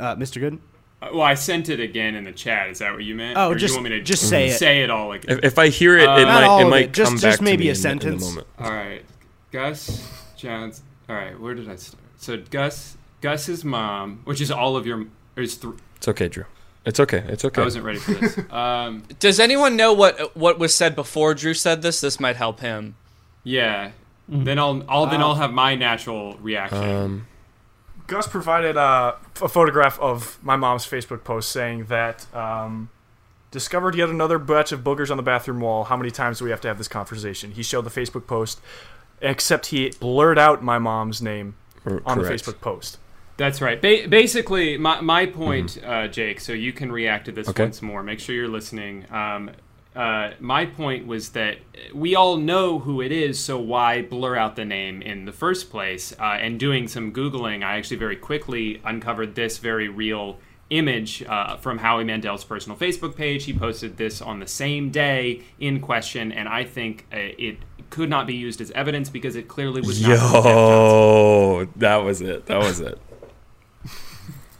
Uh, Mr. Gooden? Uh, well, I sent it again in the chat. Is that what you meant? Oh, Or just- you want me to just say it. Say it all again. if, if I hear it, Uh, it Not might it might it, just- come just back to maybe me a in the- sentence. in the moment. All right, Gus Jones. All right, where did I start? So Gus, Gus's mom, which is all of your, is th- It's okay, Drew. It's okay. It's okay. I wasn't ready for this. Um, Does anyone know what what was said before Drew said this? This might help him. yeah. Then I'll, I'll then I'll have my natural reaction. Um, Gus provided uh, a photograph of my mom's Facebook post saying that um, discovered yet another batch of boogers on the bathroom wall. How many times do we have to have this conversation? He showed the Facebook post, except he blurred out my mom's name r- on correct. the Facebook post. That's right. Ba- basically, my, my point, uh, Jake, so you can react to this Mm-hmm. Okay. once more. Make sure you're listening. Um, uh, my point was that we all know who it is, so why blur out the name in the first place? Uh, and doing some Googling, I actually very quickly uncovered this very real image uh, from Howie Mandel's personal Facebook page. He posted this on the same day in question, and I think uh, it could not be used as evidence because it clearly was not. from Jeff Johnson. Yo, that was it. That was it.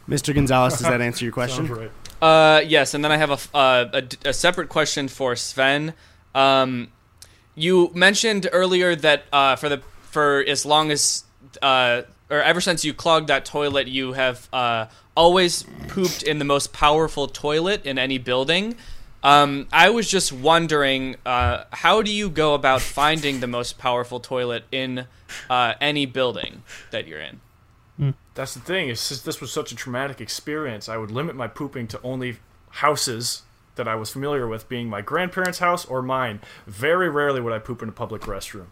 Mr. Gonzalez, does that answer your question? Uh, yes, and then I have a, uh, a d- a, separate question for Sven. Um, you mentioned earlier that uh, for the for as long as uh, or ever since you clogged that toilet, you have uh, always pooped in the most powerful toilet in any building. Um, I was just wondering, uh, how do you go about finding the most powerful toilet in uh, any building that you're in? That's the thing. Is since this was such a traumatic experience, I would limit my pooping to only houses that I was familiar with, being my grandparents' house or mine. Very rarely would I poop in a public restroom.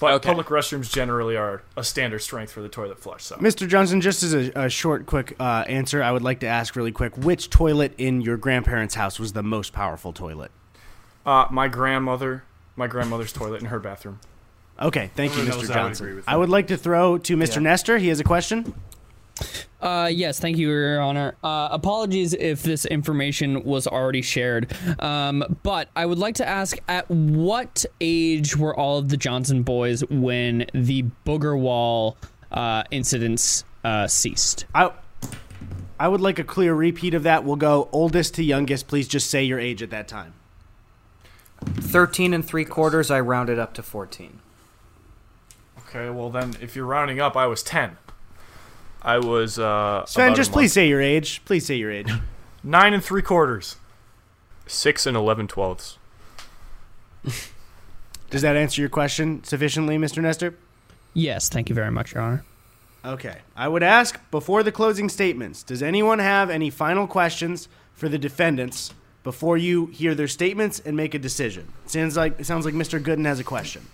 But Okay. public restrooms generally are a standard strength for the toilet flush. So Mr. Johnson, just as a, a short, quick uh, answer, I would like to ask really quick which toilet in your grandparents' house was the most powerful toilet? uh, my grandmother, my grandmother's toilet in her bathroom. Okay, thank you, Everyone knows Mr. I would Johnson. agree I would like to throw to Mr. Yeah. Nestor. He has a question. Uh, yes, thank you, Your Honor. Uh, apologies if this information was already shared, um, but I would like to ask: At what age were all of the Johnson boys when the booger wall uh, incidents uh, ceased? I, I would like a clear repeat of that. We'll go oldest to youngest. Please just say your age at that time. 13 and three quarters, I rounded up to 14. Okay, well then, if you're rounding up, I was ten. I was uh, Sven, just please say your age. Please say your age. nine and three quarters, six and eleven twelfths. Does that answer your question sufficiently, Mr. Nestor? Yes, thank you very much, Your Honor. Okay. I would ask before the closing statements, does anyone have any final questions for the defendants before you hear their statements and make a decision? Sounds like it sounds like Mr. Gooden has a question.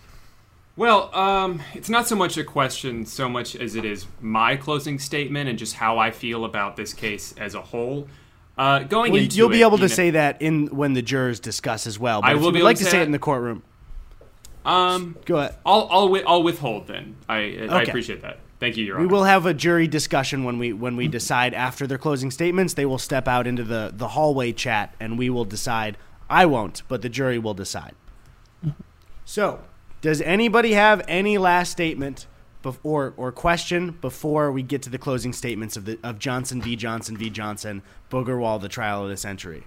Well, um, it's not so much a question so much as it is my closing statement and just how I feel about this case as a whole. Uh, going Well, into you'll be it, able to you know- say that in when the jurors discuss as well. But I will be like to say say it in the courtroom. Um, Go ahead. I'll I'll, I'll withhold then. I I appreciate that. Thank you, Your We will have a jury discussion when we when we decide after their closing statements. They will step out into the the hallway chat and we will decide. I won't, but the jury will decide. So, does anybody have any last statement bef- or or question before we get to the closing statements of the of Johnson v Johnson v Johnson Boogerwall, the trial of the century?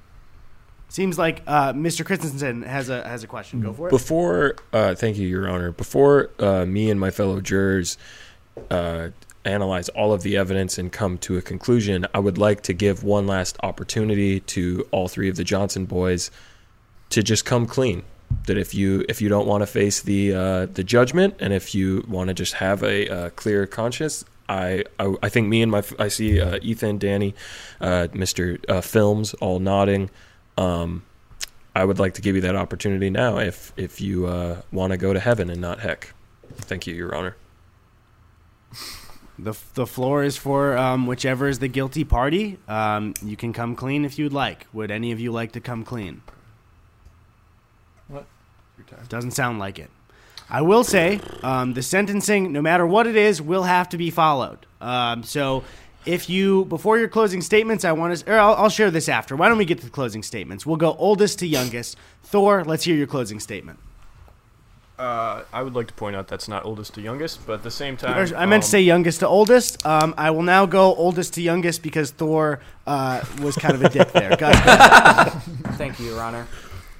Seems like uh, Mr. Christensen has a has a question. Go for it. Before, uh, thank you, Your Honor. Before uh, me and my fellow jurors uh, analyze all of the evidence and come to a conclusion, I would like to give one last opportunity to all three of the Johnson boys to just come clean. That if you if you don't want to face the uh, the judgment and if you want to just have a uh, clear conscience, I, I I think me and my I see uh, Ethan, Danny, uh, Mister uh, Films all nodding. Um, I would like to give you that opportunity now if if you uh, want to go to heaven and not heck. Thank you, Your Honor. The, the floor is for um, whichever is the guilty party. Um, you can come clean if you'd like. Would any of you like to come clean? What? Doesn't sound like it. I will say um, the sentencing, no matter what it is, will have to be followed. Um, so, if you before your closing statements, I want to, or I'll, I'll share this after. Why don't we get to the closing statements? We'll go oldest to youngest. Thor, let's hear your closing statement. Uh, I would like to point out that's not oldest to youngest, but at the same time, I meant to um, say youngest to oldest. Um, I will now go oldest to youngest because Thor uh, was kind of a dick there. Gus, go. Thank you, Your Honor.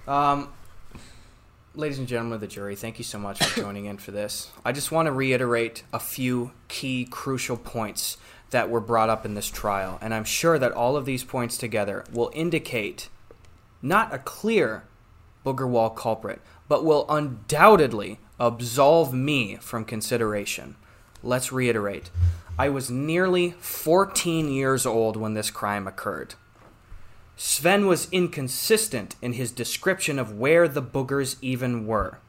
Um, ladies and gentlemen of the jury, thank you so much for joining in for this. I just want to reiterate a few key, crucial points that were brought up in this trial, and I'm sure that all of these points together will indicate not a clear booger wall culprit, but will undoubtedly absolve me from consideration. Let's reiterate. I was nearly 14 years old when this crime occurred. Sven was inconsistent in his description of where the boogers even were.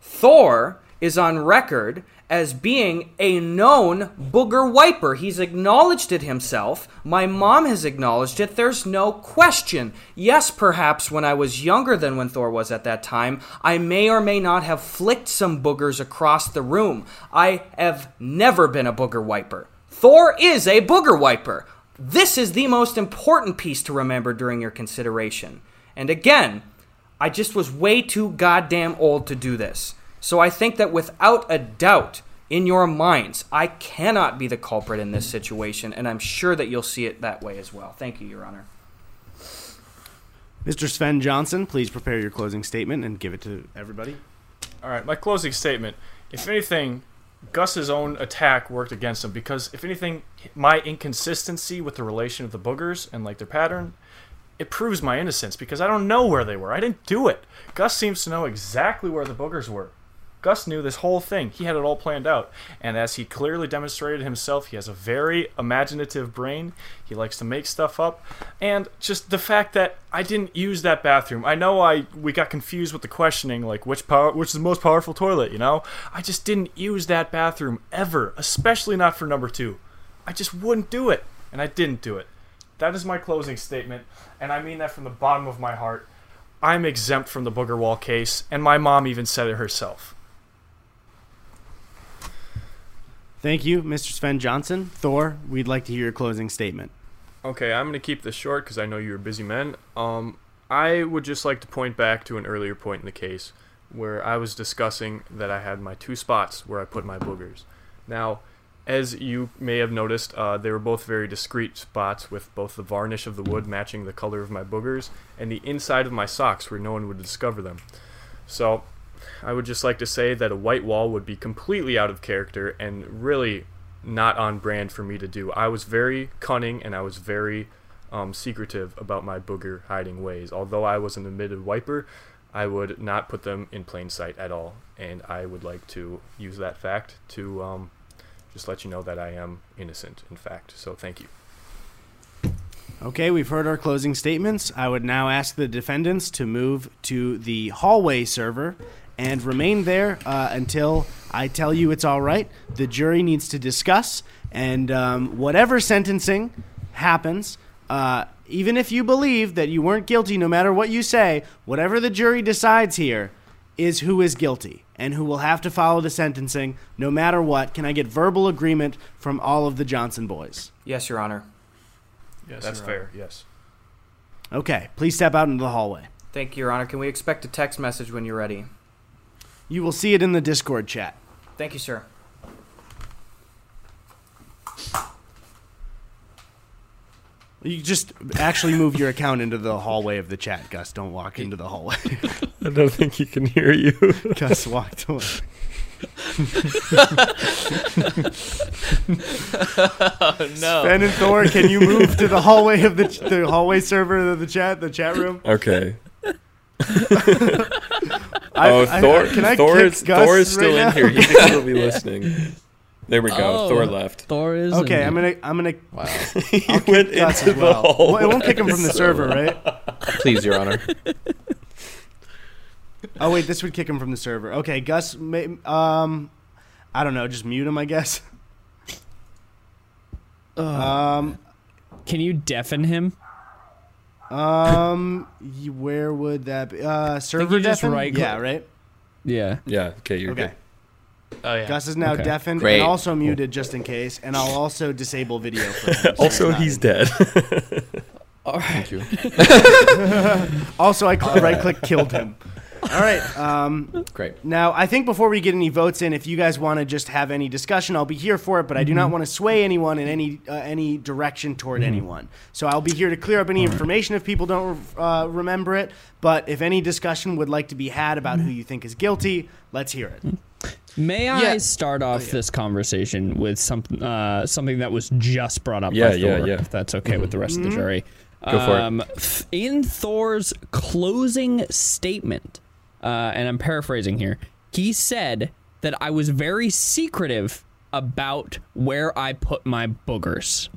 Thor is on record as being a known booger wiper. He's acknowledged it himself. My mom has acknowledged it. There's no question. Yes, perhaps when I was younger than when Thor was at that time, I may or may not have flicked some boogers across the room. I have never been a booger wiper. Thor is a booger wiper. This is the most important piece to remember during your consideration. And again, I just was way too goddamn old to do this. So I think that without a doubt in your minds, I cannot be the culprit in this situation, and I'm sure that you'll see it that way as well. Thank you, Your Honor. Mr. Sven Johnson, please prepare your closing statement and give it to everybody. All right, my closing statement. If anything, Gus's own attack worked against him because, if anything, my inconsistency with the relation of the boogers and like their pattern, it proves my innocence because I don't know where they were. I didn't do it. Gus seems to know exactly where the boogers were. Gus knew this whole thing. He had it all planned out. And as he clearly demonstrated himself, he has a very imaginative brain. He likes to make stuff up. And just the fact that I didn't use that bathroom. I know I we got confused with the questioning like which power which is the most powerful toilet, you know? I just didn't use that bathroom ever, especially not for number 2. I just wouldn't do it, and I didn't do it. That is my closing statement, and I mean that from the bottom of my heart. I'm exempt from the booger wall case, and my mom even said it herself. Thank you, Mr. Sven Johnson. Thor, we'd like to hear your closing statement. Okay, I'm going to keep this short because I know you're a busy man. Um, I would just like to point back to an earlier point in the case where I was discussing that I had my two spots where I put my boogers. Now, as you may have noticed, uh, they were both very discreet spots with both the varnish of the wood matching the color of my boogers and the inside of my socks where no one would discover them. So, I would just like to say that a white wall would be completely out of character and really not on brand for me to do. I was very cunning and I was very um, secretive about my booger hiding ways. Although I was an admitted wiper, I would not put them in plain sight at all. And I would like to use that fact to um, just let you know that I am innocent, in fact. So thank you. Okay, we've heard our closing statements. I would now ask the defendants to move to the hallway server and remain there uh, until I tell you it's all right. The jury needs to discuss, and um, whatever sentencing happens, uh, even if you believe that you weren't guilty, no matter what you say, whatever the jury decides here is who is guilty and who will have to follow the sentencing no matter what. Can I get verbal agreement from all of the Johnson boys? Yes, Your Honor. Yes, that's fair. Yes. Okay, please step out into the hallway. Thank you, Your Honor. Can we expect a text message when you're ready? You will see it in the Discord chat. Thank you, sir. You just actually move your account into the hallway of the chat, Gus. Don't walk into the hallway. I don't think he can hear you. Gus walked away. oh, no. Ben and Thor, can you move to the hallway of the the hallway server of the chat, the chat room? Okay. I- oh, I- Thor! can I Thor kick is Gus Thor is still right in here. He can still be listening. There we go. Oh, Thor left. Thor is. Okay, I'm gonna I'm gonna Wow. he I'll kick went Gus into as the well. hallway. Well, it won't kick him from the server, right? Please, Your Honor. Oh wait, this would kick him from the server. Okay, Gus. May, um, I don't know. Just mute him, I guess. Um, Can you deafen him? Um, where would that be? Uh, server you just deafen? right-click- Yeah, right. Yeah. Yeah. Okay, you're Okay. good. Oh yeah. Gus is now Okay. deafened Great. and also muted just in case, and I'll also disable video for him. so Also, not he's in- dead. All right. Thank you. Also, I cl- right click killed him. All right. Um, Great. now, I think before we get any votes in, if you guys want to just have any discussion, I'll be here for it. But I do not want to sway anyone in any uh, any direction toward anyone. So I'll be here to clear up any information if people don't uh, remember it. But if any discussion would like to be had about who you think is guilty, let's hear it. May I Yeah. start off this conversation with some uh, something that was just brought up Yeah, by yeah, Thor, yeah. if that's okay with the rest of the jury. Go for it. Um, f- In Thor's closing statement, uh, and I'm paraphrasing here, he said that I was very secretive about where I put my boogers.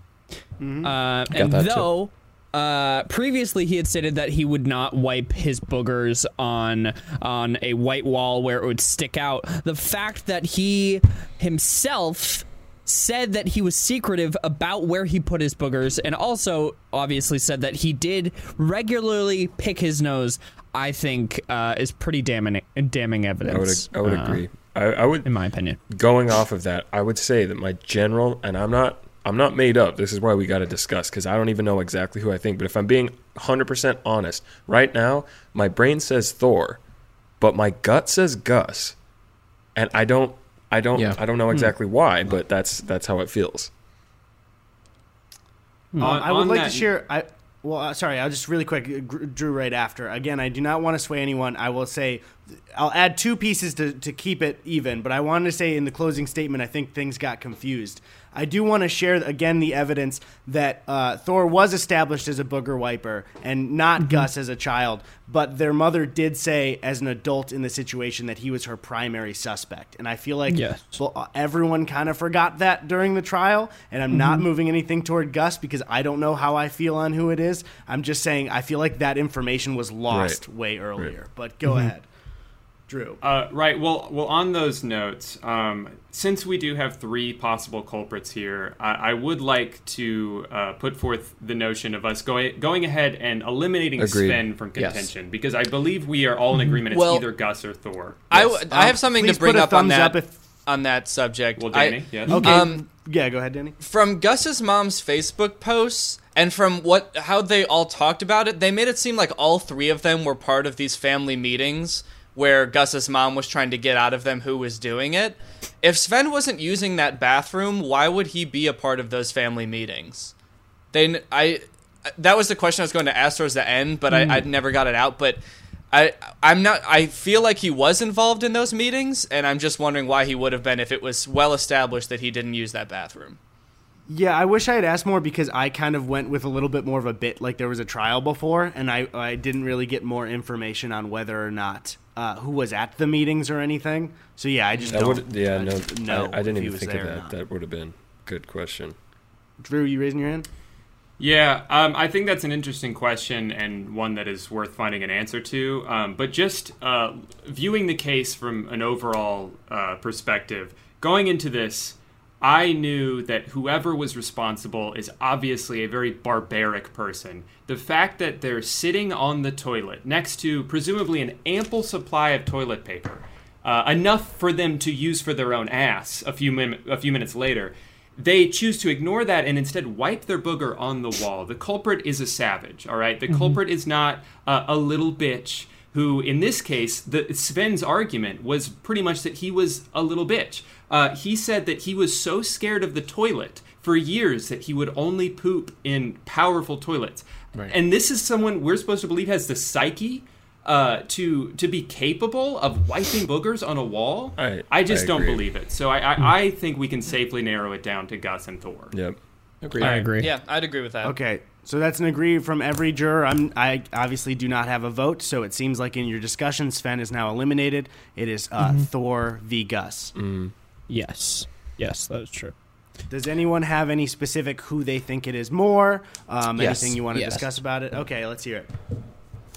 Uh, and though uh, previously he had stated that he would not wipe his boogers on on a white wall where it would stick out, the fact that he himself said that he was secretive about where he put his boogers and also obviously said that he did regularly pick his nose i think uh, is pretty damning damning I would, evidence I would uh, agree. I, I would, in my opinion going off of that, I would say that my general, and I'm not, I'm not made up. This is why we got to discuss because I don't even know exactly who I think. But if I'm being 100% honest, right now my brain says Thor, but my gut says Gus, and I don't, I don't, Yeah. I don't know exactly why, but that's that's how it feels. On- I would like that- to share. I well, uh, sorry, I'll just really quick, uh, Drew. Right after, again, I do not want to sway anyone. I will say, I'll add two pieces to to keep it even. But I wanted to say in the closing statement, I think things got confused. I do want to share again the evidence that uh, Thor was established as a booger wiper and not Gus as a child, but their mother did say as an adult in the situation that he was her primary suspect, and I feel like Yes. well, uh, everyone kind of forgot that during the trial, and I'm not Mm-hmm. moving anything toward Gus because I don't know how I feel on who it is. I'm just saying I feel like that information was lost way earlier. But go Mm-hmm. ahead, Drew. Uh, right. Well, well. On those notes, um, since we do have three possible culprits here, I, I would like to uh, put forth the notion of us going going ahead and eliminating Agreed. Sven from Yes. contention because I believe we are all in agreement it's either Gus or Thor. I, Yes. w- I have something to bring up on that up if on that subject. well, I- Danny. yes. okay. Um, yeah, go ahead, Danny. from Gus's mom's Facebook posts and from what how they all talked about it, they made it seem like all three of them were part of these family meetings where Gus's mom was trying to get out of them who was doing it. If Sven wasn't using that bathroom, why would he be a part of those family meetings? They I that was the question I was going to ask towards the end, but I, hmm. I never got it out. But I I'm not. I feel like he was involved in those meetings, and I'm just wondering why he would have been if it was well established that he didn't use that bathroom. Yeah, I wish I had asked more because I kind of went with a little bit more of a bit like there was a trial before, and I I didn't really get more information on whether or not uh, who was at the meetings or anything. So yeah, I just That don't. yeah, uh, no, know I, I didn't if he even was think of that. That would have been good question. Drew, you raising your hand? Yeah, um, I think that's an interesting question and one that is worth finding an answer to. Um, but just uh, viewing the case from an overall uh, perspective, going into this, I knew that whoever was responsible is obviously a very barbaric person. The fact that they're sitting on the toilet next to presumably an ample supply of toilet paper, uh, enough for them to use for their own ass a few min- a few minutes later, they choose to ignore that and instead wipe their booger on the wall. The culprit is a savage, all right? The culprit is not uh, a little bitch who, in this case, the Sven's argument was pretty much that he was a little bitch. Uh, he said that he was so scared of the toilet for years that he would only poop in powerful toilets. And this is someone we're supposed to believe has the psyche uh, to to be capable of wiping boogers on a wall. I- I just I don't believe it. So I, I, I think we can safely narrow it down to Gus and Thor. Yep. Agreed. I agree. Yeah, I'd agree with that. Okay, so that's an agree from every juror. I'm, I obviously do not have a vote, so it seems like in your discussion, Sven is now eliminated. It is uh, Mm-hmm. Thor v. Gus. Yes. Yes, that is true. Does anyone have any specific who they think it is more? Um, Yes, anything you want to yes. discuss about it? Okay, let's hear it.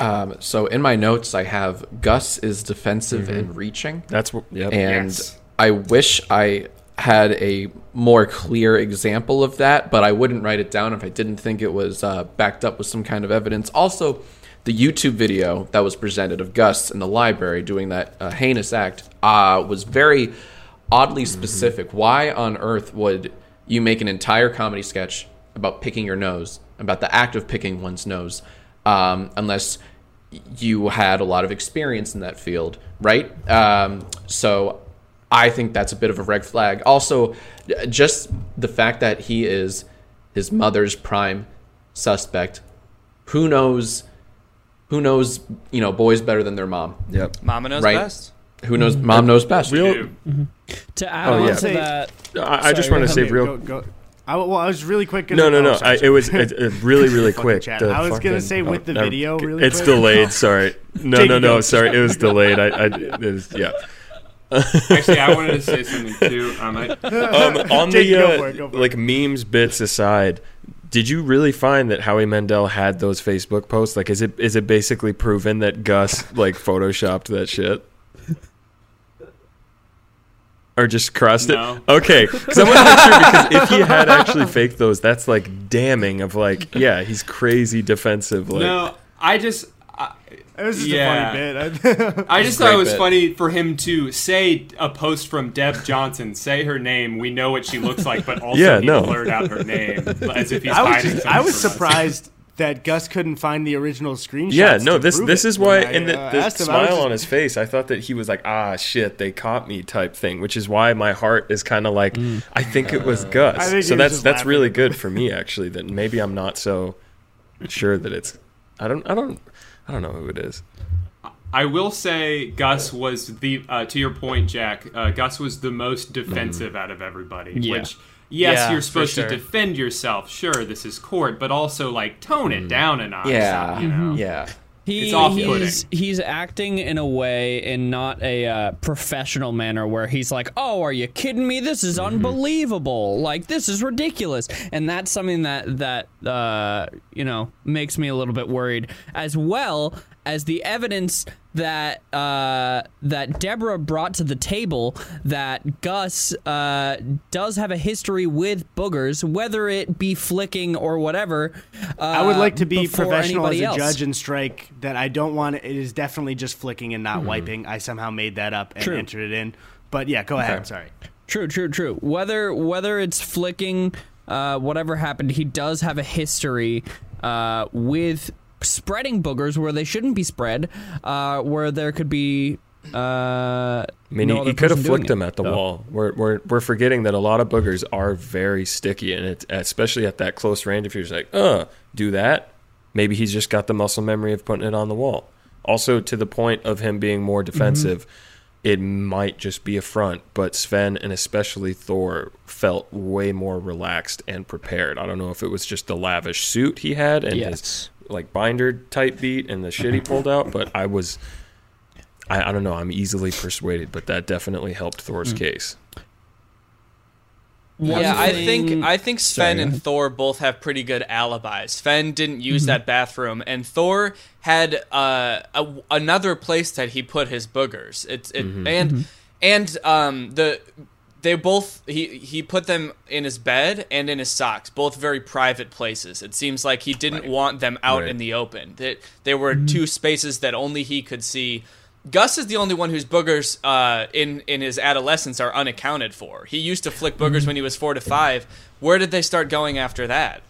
Um, so in my notes, I have Gus is defensive and reaching, That's what. Yep. and Yes. I wish I had a more clear example of that, but I wouldn't write it down if I didn't think it was uh, backed up with some kind of evidence. Also, the YouTube video that was presented of Gus in the library doing that uh, heinous act uh, was very oddly specific. Why on earth would you make an entire comedy sketch about picking your nose, about the act of picking one's nose, um, unless you had a lot of experience in that field, right? Um, so I think that's a bit of a red flag. Also, just the fact that he is his mother's prime suspect. Who knows? Who knows? You know, boys better than their mom. Yep. Mama knows Right. best. Who knows? Mom knows best. Real. To add Oh, on yeah. to that, I, I just Sorry, want to say ahead. real. Go, go. I, well, I was really quick. Gonna, No, no, oh, no. I, it was it, it really, really quick. The I was gonna say with the never- video, really It's quick. delayed. Sorry. No, no, no. Sorry, it was delayed. I, I it was, yeah. Actually, I wanted to say something too. Um, I, um, on Jake, the uh, it, it. like memes bits aside, did you really find that Howie Mandel had those Facebook posts? Like, is it is it basically proven that Gus like photoshopped that shit? Or just crossed No. it? Okay, because I want to make sure because if he had actually faked those, that's like damning of like, yeah, he's crazy defensive. Like, no, I just. I, It was just Yeah. a funny bit. I just thought it was bit. funny for him to say a post from Deb Johnson, say her name, we know what she looks like, but also Yeah, he no. blurred out her name as if he's I was hiding just, something I was from us. surprised that Gus couldn't find the original screenshot. Yeah, no, to this prove this it is why, when I, and the, uh, the asked him, I was smile just- on his face, I thought that he was like, ah, shit, they caught me type thing, which is why my heart is kind of like, I think it was Gus. I think he so was that's that's laughing. really good for me actually. That maybe I'm not so sure that it's. I don't. I don't. I don't know who it is. I will say Gus was the uh, to your point, Jack. Uh, Gus was the most defensive out of everybody. Yeah. Which yes, Yeah, you're supposed sure. to defend yourself. Sure, this is court, but also like tone it down a notch. Yeah. you know. Yeah. He, It's off-putting. he's he's acting in a way in not a uh, professional manner where he's like, "Oh, are you kidding me? This is unbelievable! Like this is ridiculous." And that's something that that uh, you know makes me a little bit worried, as well as the evidence that uh, that Deborah brought to the table that Gus uh, does have a history with boogers, whether it be flicking or whatever. Uh, I would like to be professional as a else. judge and strike that I don't want it is definitely just flicking and not wiping. I somehow made that up and True. entered it in. But yeah, go ahead. Sorry. True, true, true. Whether whether it's flicking, uh, whatever happened, he does have a history uh, with spreading boogers where they shouldn't be spread, uh, where there could be. Uh, I mean, no he, he could have flicked it, him at the so. wall. We're, we're we're forgetting that a lot of boogers are very sticky, and it, especially at that close range. If you're just like, uh, do that, maybe he's just got the muscle memory of putting it on the wall. Also, to the point of him being more Mm-hmm. defensive, it might just be a front. But Sven and especially Thor felt way more relaxed and prepared. I don't know if it was just the lavish suit he had and his Yes. Like binder type beat and the shit he pulled out, but I was. I, I don't know. I'm easily persuaded, but that definitely helped Thor's Mm. case. One yeah, I think I think Sven Sorry, and. Thor both have pretty good alibis. Sven didn't use Mm-hmm. that bathroom, and Thor had uh, a, another place that he put his boogers. It's it, Mm-hmm. and and um the they both he he put them in his bed and in his socks, both very private places. It seems like he didn't want them out Right. in the open. That there were Mm-hmm. two spaces that only he could see. Gus is the only one whose boogers uh, in in his adolescence are unaccounted for. He used to flick boogers Mm-hmm. when he was four to five. Where did they start going after that?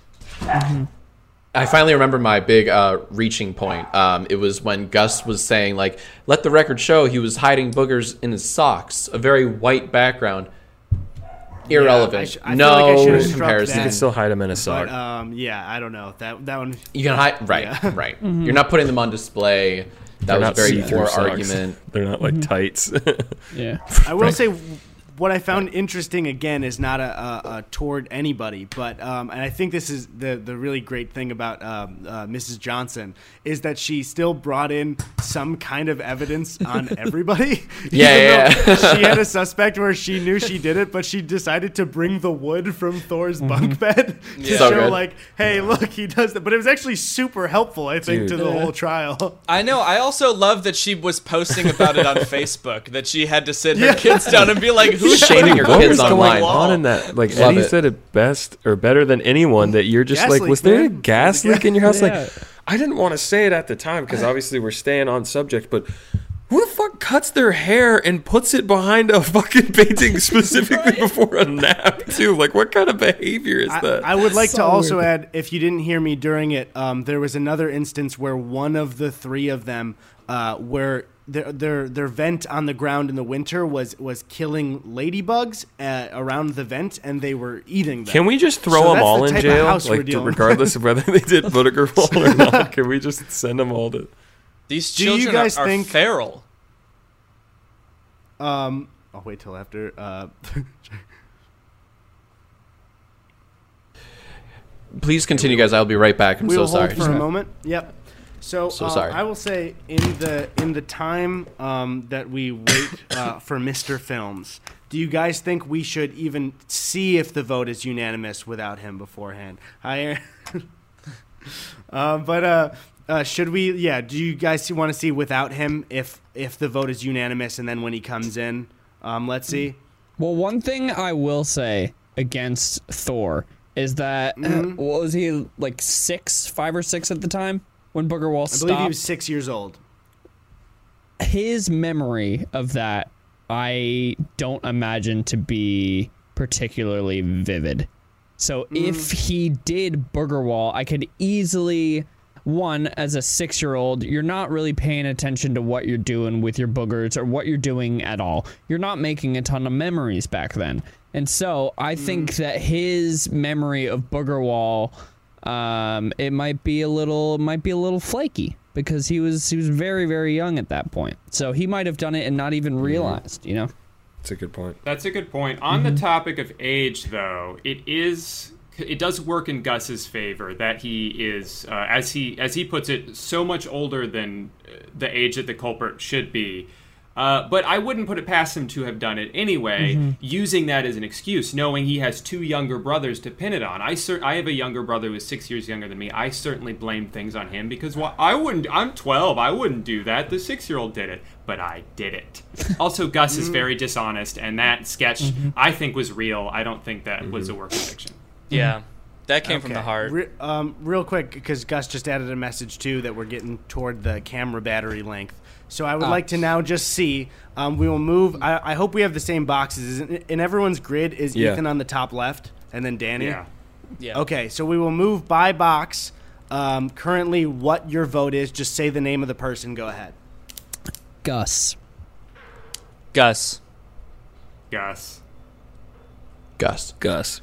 I finally remember my big uh, reaching point. Um, it was when Gus was saying, like, let the record show he was hiding boogers in his socks, a very white background. Irrelevant. I sh- I feel no like I should've comparison. You can still hide him in a But sock. um, yeah, I don't know that that one. You can hide, right, Yeah. right. You're not putting them on display. That They're was a very see-through poor socks. argument. They're not like tights. Yeah. I will say what I found interesting again is not a, a, a toward anybody, but um, and I think this is the the really great thing about um, uh, Mrs. Johnson is that she still brought in some kind of evidence on everybody. Yeah, yeah, she had a suspect where she knew she did it, but she decided to bring the wood from Thor's bunk bed to Yeah. So show good. like, hey, look, he does that. But it was actually super helpful, I think, to the whole trial. I know. I also love that she was posting about it on Facebook. That she had to sit her kids down and be like, "Who's Shaming putting your what kids was going online. on in that? Like Love Eddy it. said it best or better than anyone. That you're just Gas like, leak, was there a gas leak in your house? Yeah. Like, I didn't want to say it at the time because obviously we're staying on subject, but who the fuck cuts their hair and puts it behind a fucking painting specifically before a nap too? Like, what kind of behavior is I, that? I would like to also weird. add, if you didn't hear me during it, um, there was another instance where one of the three of them, uh, where their their their vent on the ground in the winter was was killing ladybugs uh, around the vent, and they were eating them. Can we just throw So them all the in type of jail, like to- regardless of whether they did Boogerwall or not? Can we just send them all to? These Do you guys are, are think- feral. Um, I'll wait till after. Uh, Please continue, guys. I'll be right back. I'm we'll so sorry. hold for a moment. Yep. So, So uh, sorry. I will say in the in the time um, that we wait uh, for Mister Films, do you guys think we should even see if the vote is unanimous without him beforehand? I. uh, but uh, uh, should we? Yeah. Do you guys want to see without him if if the vote is unanimous and then when he comes in, um, let's see. Well, one thing I will say against Thor is that what was he like six, five or six at the time when Booger Wall I stopped? believe he was six years old. his memory of that I don't imagine to be particularly vivid. So mm. if he did Booger Wall, I could easily one as a 6-year-old, you're not really paying attention to what you're doing with your boogers or what you're doing at all. You're not making a ton of memories back then. And so I think mm. that his memory of Booger Wall um, it might be a little might be a little flaky because he was he was very very young at that point. So he might have done it and not even realized, you know. That's a good point. That's a good point. On the topic of age, though, it is it does work in Gus's favor that he is, uh, as he as he puts it, so much older than uh, the age that the culprit should be. Uh, but I wouldn't put it past him to have done it anyway, mm-hmm. using that as an excuse, knowing he has two younger brothers to pin it on. I cer- I have a younger brother who is six years younger than me. I certainly blame things on him because why I wouldn't. I'm 12. I wouldn't do that. The six year old did it, but I did it. Also, Gus is mm-hmm. very dishonest, and that sketch mm-hmm. I think was real. I don't think that was a work of fiction. Yeah, that came from the heart. Re- um, real quick, because Gus just added a message too that we're getting toward the camera battery length. So I would Ah. like to now just see. Um, we will move. I, I hope we have the same boxes. In, in everyone's grid is Yeah. Ethan on the top left, and then Danny. Yeah. Yeah. Okay, so we will move by box. Um, currently, what your vote is, just say the name of the person. Go ahead. Gus. Gus. Gus. Gus. Gus.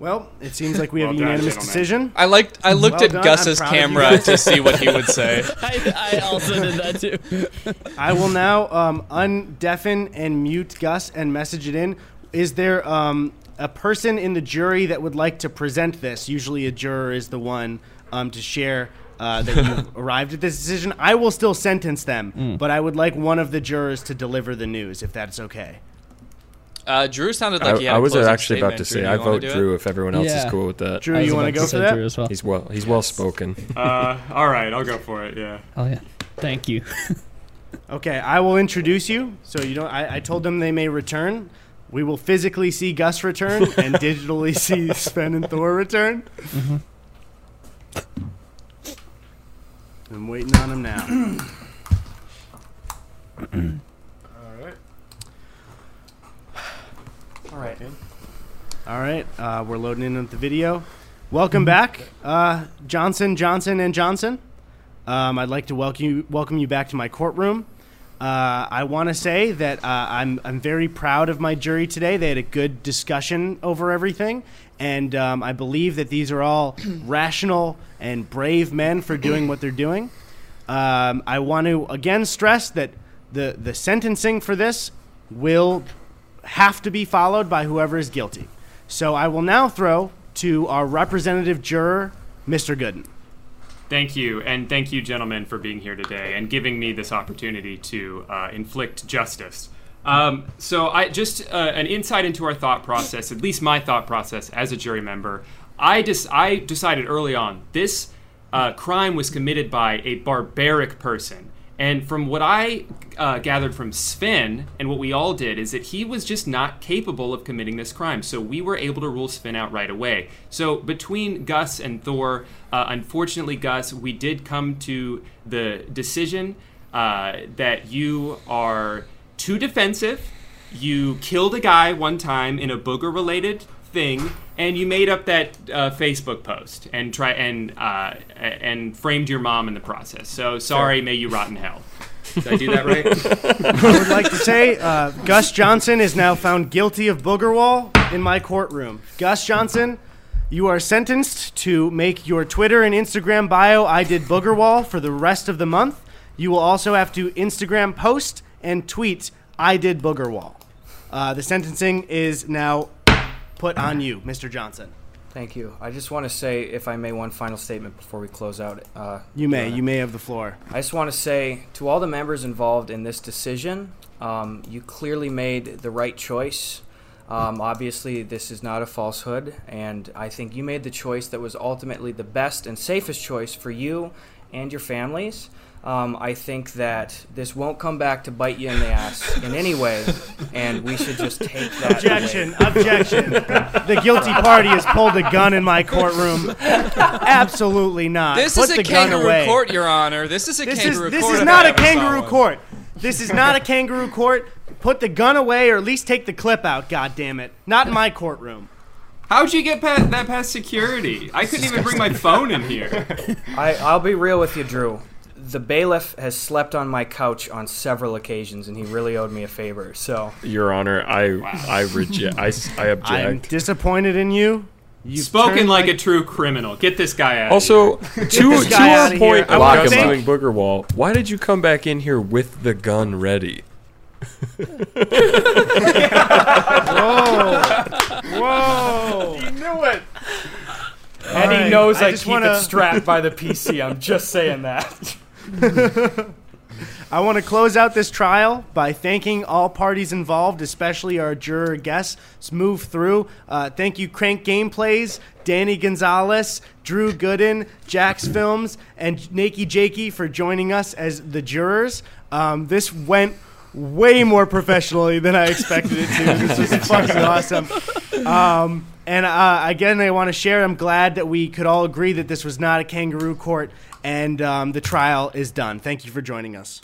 Well, it seems like we have Well a unanimous gentlemen. decision. I liked. I looked Well at done, Gus's proud of you camera to see what he would say. I, I also did that too. I will now um, undeafen and mute Gus and message it in. Is there um, a person in the jury that would like to present this? Usually, a juror is the one um, to share uh, that you've arrived at this decision. I will still sentence them, but I would like one of the jurors to deliver the news, if that's okay. Uh, Drew sounded like he I, had I a was closing actually about to say I Drew, you wanna vote do it? Drew if everyone else Yeah. is cool with that. Drew, you want to go say for that? Drew as well. He's well. He's well spoken. Uh, all right, I'll go for it. Yeah. Oh yeah. Thank you. Okay, I will introduce you. So you don't. I, I told them they may return. We will physically see Gus return and digitally see Sven and Thor return. I'm waiting on him now. All right. All right. All right. Uh, we're loading in with the video. Welcome back, uh, Johnson, Johnson, and Johnson. Um, I'd like to welcome you, welcome you back to my courtroom. Uh, I want to say that uh, I'm, I'm very proud of my jury today. They had a good discussion over everything, and um, I believe that these are all rational and brave men for doing what they're doing. Um, I want to again stress that the, the sentencing for this will have to be followed by whoever is guilty. So I will now throw to our representative juror, Mr. Gooden. Thank you, and thank you, gentlemen, for being here today and giving me this opportunity to uh, inflict justice. Um, so, I just uh, an insight into our thought process, at least my thought process as a jury member. I dis- I decided early on this uh, crime was committed by a barbaric person, And from what I uh, gathered from Sven and what we all did is that he was just not capable of committing this crime. So we were able to rule Sven out right away. So between Gus and Thor, uh, unfortunately, Gus, we did come to the decision uh, that you are too defensive. You killed a guy one time in a booger related thing and you made up that uh, Facebook post and try and uh, and framed your mom in the process. So sorry, may you rot in hell. Did I do that right? I would like to say uh, Gus Johnson is now found guilty of boogerwall in my courtroom. Gus Johnson, you are sentenced to make your Twitter and Instagram bio I did boogerwall for the rest of the month. You will also have to Instagram post and tweet I did boogerwall. Uh, the sentencing is now put on you, Mr. Johnson. Thank you. I just want to say, if I may, one final statement before we close out. Uh, You may. Your You may have the floor. I just want to say to all the members involved in this decision, um, you clearly made the right choice. Um, obviously, this is not a falsehood, and I think you made the choice that was ultimately the best and safest choice for you and your families. Um, I think that this won't come back to bite you in the ass in any way, and we should just take that. Objection! away. Objection! the guilty party has pulled a gun in my courtroom. Absolutely not. This Put is the a gun kangaroo away. court, Your Honor. This is a This is kangaroo this court. This is not a kangaroo one. court. This is not a kangaroo court. Put the gun away, or at least take the clip out. God damn it! Not in my courtroom. How'd you get past, that past security? I couldn't even bring my phone in here. I, I'll be real with you, Drew. The bailiff has slept on my couch on several occasions, and he really owed me a favor. So, Your Honor, I I reject. I, s- I I'm object. I'm disappointed in you. You've Spoken turned like a true criminal. Get this guy out. Also, to, this to guy our point here. I wanna about Gus doing booger wall, why did you come back in here with the gun ready? Whoa! Whoa! He knew it. and he knows I I, just keep wanna- it strapped by the PC. I'm just saying that. I want to close out this trial by thanking all parties involved, especially our juror guests. Let's move through. Uh, thank you, Crank Gameplays, Danny Gonzalez, Drew Gooden, JacksFilms, and Nakey Jakey for joining us as the jurors. Um, this went way more professionally than I expected it to. This was fucking awesome. Um, and uh, again, I want to share. I'm glad that we could all agree that this was not a kangaroo court, and um, the trial is done. Thank you for joining us.